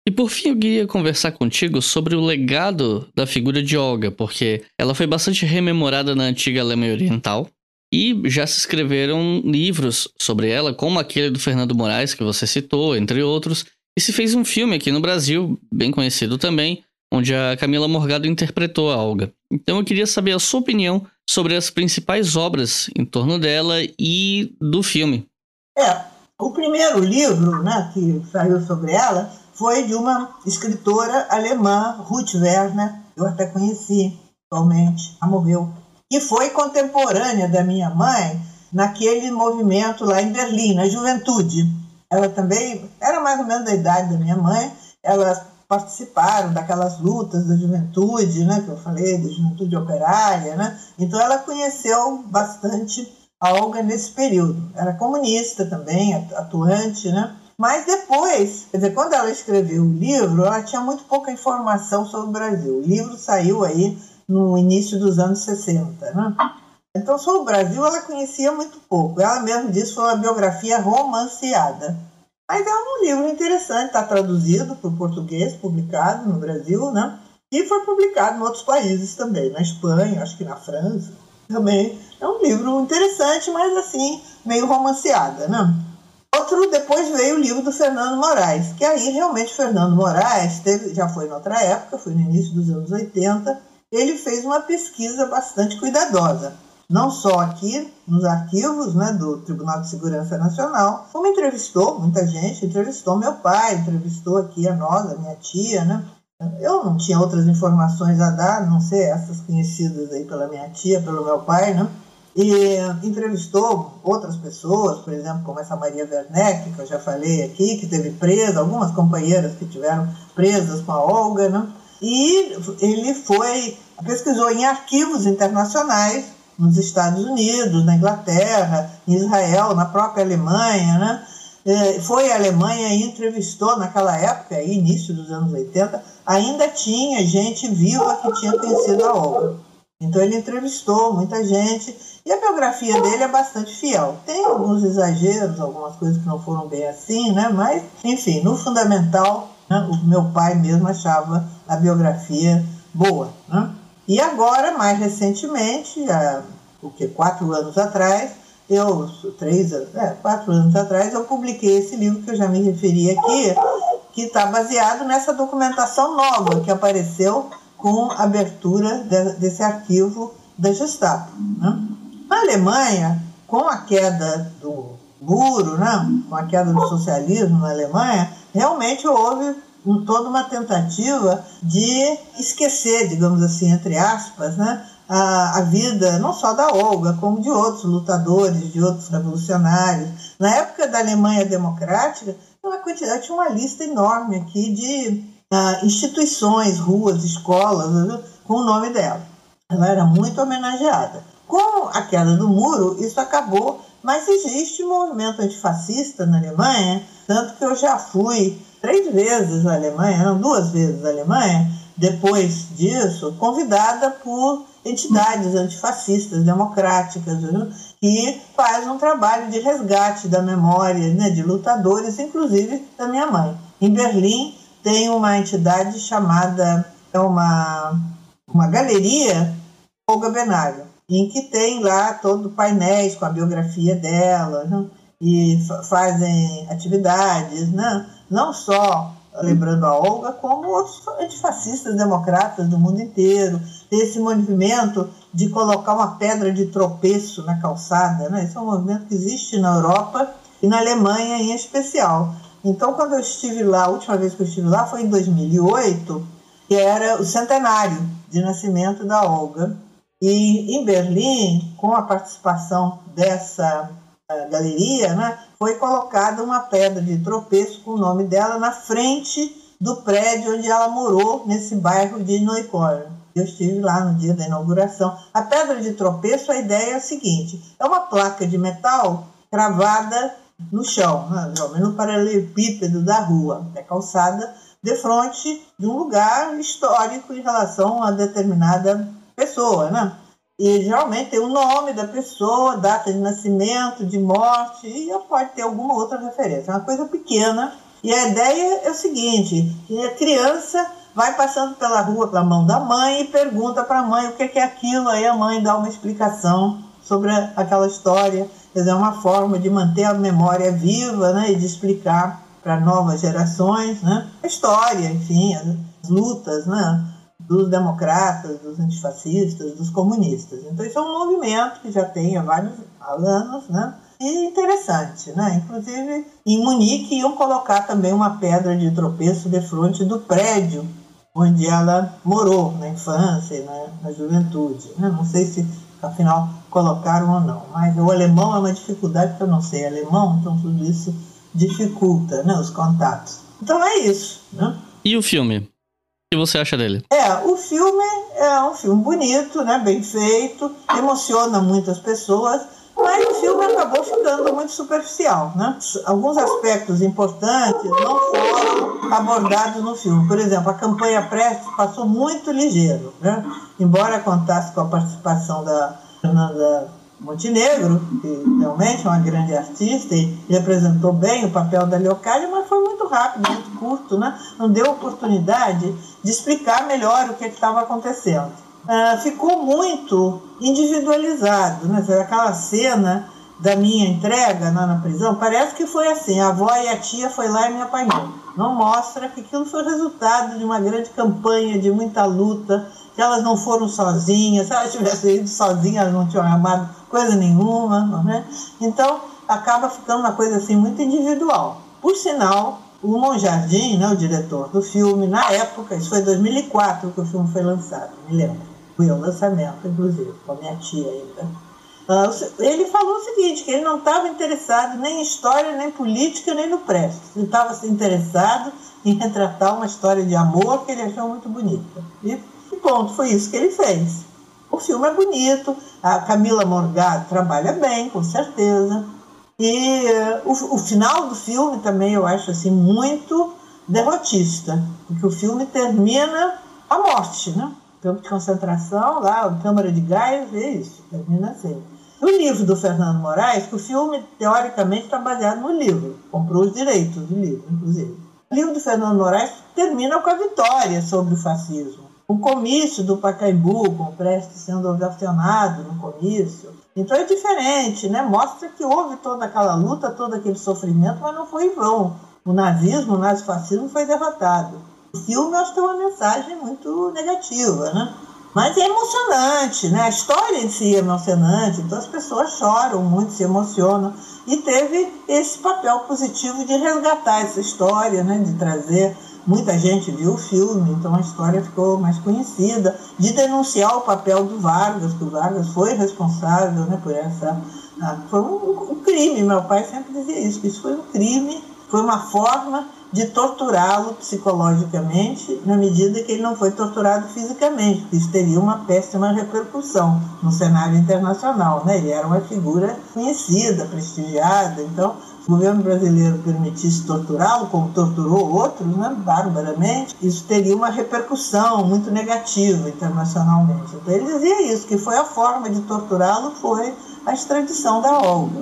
E por fim, eu queria conversar contigo sobre o legado da figura de Olga, porque ela foi bastante rememorada na antiga Alemanha Oriental e já se escreveram livros sobre ela, como aquele do Fernando Moraes, que você citou, entre outros. E se fez um filme aqui no Brasil, bem conhecido também, onde a Camila Morgado interpretou a Olga. Então eu queria saber a sua opinião sobre as principais obras em torno dela e do filme. É, o primeiro livro né, que saiu sobre ela foi de uma escritora alemã, Ruth Werner, eu até conheci atualmente, ela morreu, que foi contemporânea da minha mãe naquele movimento lá em Berlim, na juventude. Ela também era mais ou menos da idade da minha mãe, elas participaram daquelas lutas da juventude, né, que eu falei, da juventude operária, né? Então ela conheceu bastante a Olga nesse período. Era comunista também, atuante, né? Mas depois, quer dizer, quando ela escreveu o livro, ela tinha muito pouca informação sobre o Brasil. O livro saiu aí no início dos anos 60, né? Então, sobre o Brasil, ela conhecia muito pouco. Ela mesma disse que foi uma biografia romanceada. Mas é um livro interessante, está traduzido para o português, publicado no Brasil, né? E foi publicado em outros países também, na Espanha, acho que na França. Também é um livro interessante, mas assim, meio romanceada, né? Outro, depois veio o livro do Fernando Moraes, que aí realmente Fernando Moraes teve, já foi em outra época, foi no início dos anos 80, ele fez uma pesquisa bastante cuidadosa, não só aqui nos arquivos né, do Tribunal de Segurança Nacional, como entrevistou muita gente, entrevistou meu pai, entrevistou aqui a nós, a minha tia, né? Eu não tinha outras informações a dar, não sei essas conhecidas aí pela minha tia, pelo meu pai, né? E entrevistou outras pessoas, por exemplo, como essa Maria Werneck, que eu já falei aqui, que teve presa, algumas companheiras que tiveram presas com a Olga, né? E ele foi, pesquisou em arquivos internacionais, nos Estados Unidos, na Inglaterra, em Israel, na própria Alemanha, né? É, foi à Alemanha e entrevistou naquela época, início dos anos 80, ainda tinha gente viva que tinha conhecido a Olga. Então ele entrevistou muita gente e a biografia dele é bastante fiel. Tem alguns exageros, algumas coisas que não foram bem assim, né? Mas, enfim, no fundamental, né, o meu pai mesmo achava a biografia boa. Né? E agora, mais recentemente, há, o que, quatro anos atrás, eu, três anos, é, quatro anos atrás, eu publiquei esse livro que eu já me referi aqui, que está baseado nessa documentação nova que apareceu com a abertura de, desse arquivo da Gestapo. Né? Na Alemanha, com a queda do muro, né, com a queda do socialismo na Alemanha, realmente houve um, toda uma tentativa de esquecer, digamos assim, entre aspas, né, a, a, vida não só da Olga, como de outros lutadores, de outros revolucionários. Na época da Alemanha Democrática, uma quantidade, tinha uma lista enorme aqui de uh, instituições, ruas, escolas, com o nome dela. Ela era muito homenageada. Com a queda do muro, isso acabou, mas existe um movimento antifascista na Alemanha, tanto que eu já fui três vezes na Alemanha, não, duas vezes na Alemanha, depois disso, convidada por entidades antifascistas, democráticas, que faz um trabalho de resgate da memória né, de lutadores, inclusive da minha mãe. Em Berlim tem uma entidade chamada, é uma, uma galeria Olga Benário em que tem lá todo painéis com a biografia dela, né? e fazem atividades, né? não só lembrando a Olga, como outros antifascistas democratas do mundo inteiro. Tem esse movimento de colocar uma pedra de tropeço na calçada. Né? Esse é um movimento que existe na Europa e na Alemanha em especial. Então, quando eu estive lá, a última vez que eu estive lá foi em 2008, que era o centenário de nascimento da Olga. E em Berlim, com a participação dessa uh, galeria, né, foi colocada uma pedra de tropeço com o nome dela na frente do prédio onde ela morou, nesse bairro de Neukölln. Eu estive lá no dia da inauguração. A pedra de tropeço, a ideia é a seguinte: é uma placa de metal cravada no chão, né, no paralelepípedo da rua, da calçada, de frente de um lugar histórico em relação a determinada pessoa, né? E geralmente tem o nome da pessoa, data de nascimento, de morte, e pode ter alguma outra referência. É uma coisa pequena. E a ideia é o seguinte: a criança vai passando pela rua pela mão da mãe e pergunta para a mãe o que é aquilo, aí a mãe dá uma explicação sobre aquela história. Quer dizer, é uma forma de manter a memória viva né, e de explicar para novas gerações né, a história, enfim, as lutas, né? Dos democratas, dos antifascistas, dos comunistas. Então isso é um movimento que já tem há vários anos, né? E interessante, né? Inclusive em Munique iam colocar também uma pedra de tropeço de frente do prédio onde ela morou na infância e na, na juventude. Né? Não sei se afinal colocaram ou não, mas o alemão é uma dificuldade porque eu não sei alemão, então tudo isso dificulta, né? Os contatos. Então é isso, né? E o filme? Que você acha dele? É, o filme é um filme bonito, né, bem feito, emociona muitas pessoas, mas o filme acabou ficando muito superficial. Né? Alguns aspectos importantes não foram abordados no filme. Por exemplo, a campanha Prestes passou muito ligeiro. Né? Embora contasse com a participação da Fernanda Montenegro, que realmente é uma grande artista e representou bem o papel da Leocádia, mas foi muito rápido, muito curto, né? não deu oportunidade de explicar melhor o que é estava acontecendo. Uh, ficou muito individualizado, né? aquela cena da minha entrega lá na prisão, parece que foi assim, a avó e a tia foi lá e me apanhou. Não mostra que aquilo foi resultado de uma grande campanha, de muita luta, que elas não foram sozinhas, se elas tivessem ido sozinhas, elas não tinham armado coisa nenhuma, né? Então, acaba ficando uma coisa assim muito individual. Por sinal, o Monjardim, né, o diretor do filme, na época, isso foi em 2004 que o filme foi lançado, me lembro. Foi o lançamento, inclusive, com a minha tia ainda. Uh, ele falou o seguinte, que ele não estava interessado nem em história, nem política, nem no Prestes. Ele estava interessado em retratar uma história de amor que ele achou muito bonita. E ponto, foi isso que ele fez. O filme é bonito, a Camila Morgado trabalha bem, com certeza. E uh, o, o, final do filme também eu acho assim muito derrotista, porque o filme termina a morte, né? Campo de concentração, lá, câmara de gás, é isso, termina assim. O livro do Fernando Moraes, que o filme teoricamente está baseado no livro, comprou os direitos do livro, inclusive. O livro do Fernando Moraes termina com a vitória sobre o fascismo o comício do Pacaembu, com o Prestes sendo ovacionado no comício. Então é diferente, né? Mostra que houve toda aquela luta, todo aquele sofrimento, mas não foi em vão. O nazismo, o nazifascismo foi derrotado. O filme, acho que é uma mensagem muito negativa, né? Mas é emocionante, né? A história em si é emocionante, então as pessoas choram muito, se emocionam. E teve esse papel positivo de resgatar essa história, né? De trazer muita gente viu o filme, então a história ficou mais conhecida, de denunciar o papel do Vargas, que o Vargas foi responsável né, por essa. Ah, foi um, um, crime, meu pai sempre dizia isso, que isso foi um crime, foi uma forma de torturá-lo psicologicamente, na medida que ele não foi torturado fisicamente, porque isso teria uma péssima repercussão no cenário internacional. Né? Ele era uma figura conhecida, prestigiada, então governo brasileiro permitisse torturá-lo, como torturou outros, né, barbaramente, isso teria uma repercussão muito negativa internacionalmente. Então ele dizia isso, que foi a forma de torturá-lo, foi a extradição da Olga.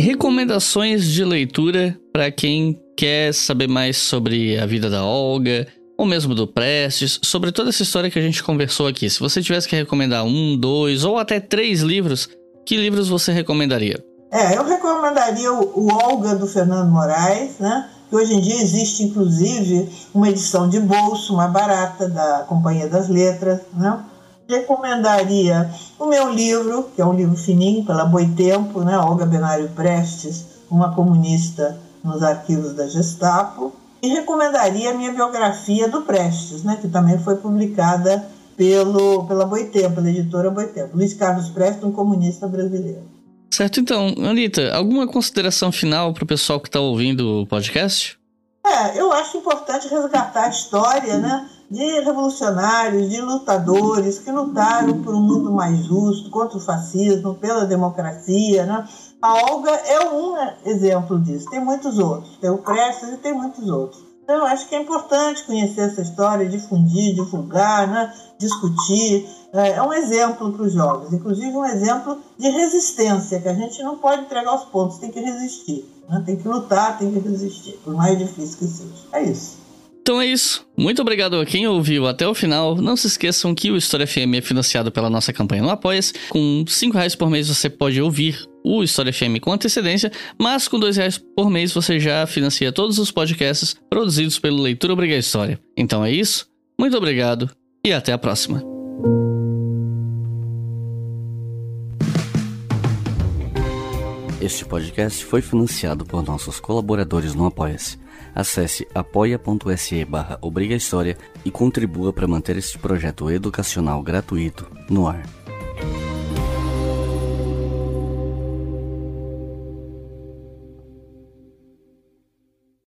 Recomendações de leitura para quem quer saber mais sobre a vida da Olga, ou mesmo do Prestes, sobre toda essa história que a gente conversou aqui. Se você tivesse que recomendar um, dois ou até três livros, que livros você recomendaria? É, eu recomendaria o, o Olga do Fernando Moraes, né? Que hoje em dia existe inclusive uma edição de bolso, mais barata, da Companhia das Letras, né? recomendaria o meu livro, que é um livro fininho, pela Boitempo, né? Olga Benário Prestes, uma comunista nos arquivos da Gestapo. E recomendaria a minha biografia do Prestes, né? que também foi publicada pelo, pela Boitempo, pela editora Boitempo. Luiz Carlos Prestes, um comunista brasileiro. Certo, então, Anitta, alguma consideração final para o pessoal que está ouvindo o podcast? É, eu acho importante resgatar a história, né? de revolucionários, de lutadores que lutaram por um mundo mais justo, contra o fascismo, pela democracia. Né? A Olga é um exemplo disso, tem muitos outros, tem o Prestes e tem muitos outros. Então, eu acho que é importante conhecer essa história, difundir, divulgar, né? discutir. É, é um exemplo para os jovens, inclusive um exemplo de resistência, que a gente não pode entregar os pontos, tem que resistir. Né? Tem que lutar, tem que resistir, por mais difícil que seja. É isso. Então é isso. Muito obrigado a quem ouviu até o final. Não se esqueçam que o História FM é financiado pela nossa campanha no Apoia-se. Com 5 reais por mês você pode ouvir o História FM com antecedência, mas com 2 reais por mês você já financia todos os podcasts produzidos pelo Leitura Obriga História. Então é isso. Muito obrigado e até a próxima. Este podcast foi financiado por nossos colaboradores no Apoia-se. Acesse apoia.se barra e contribua para manter este projeto educacional gratuito no ar.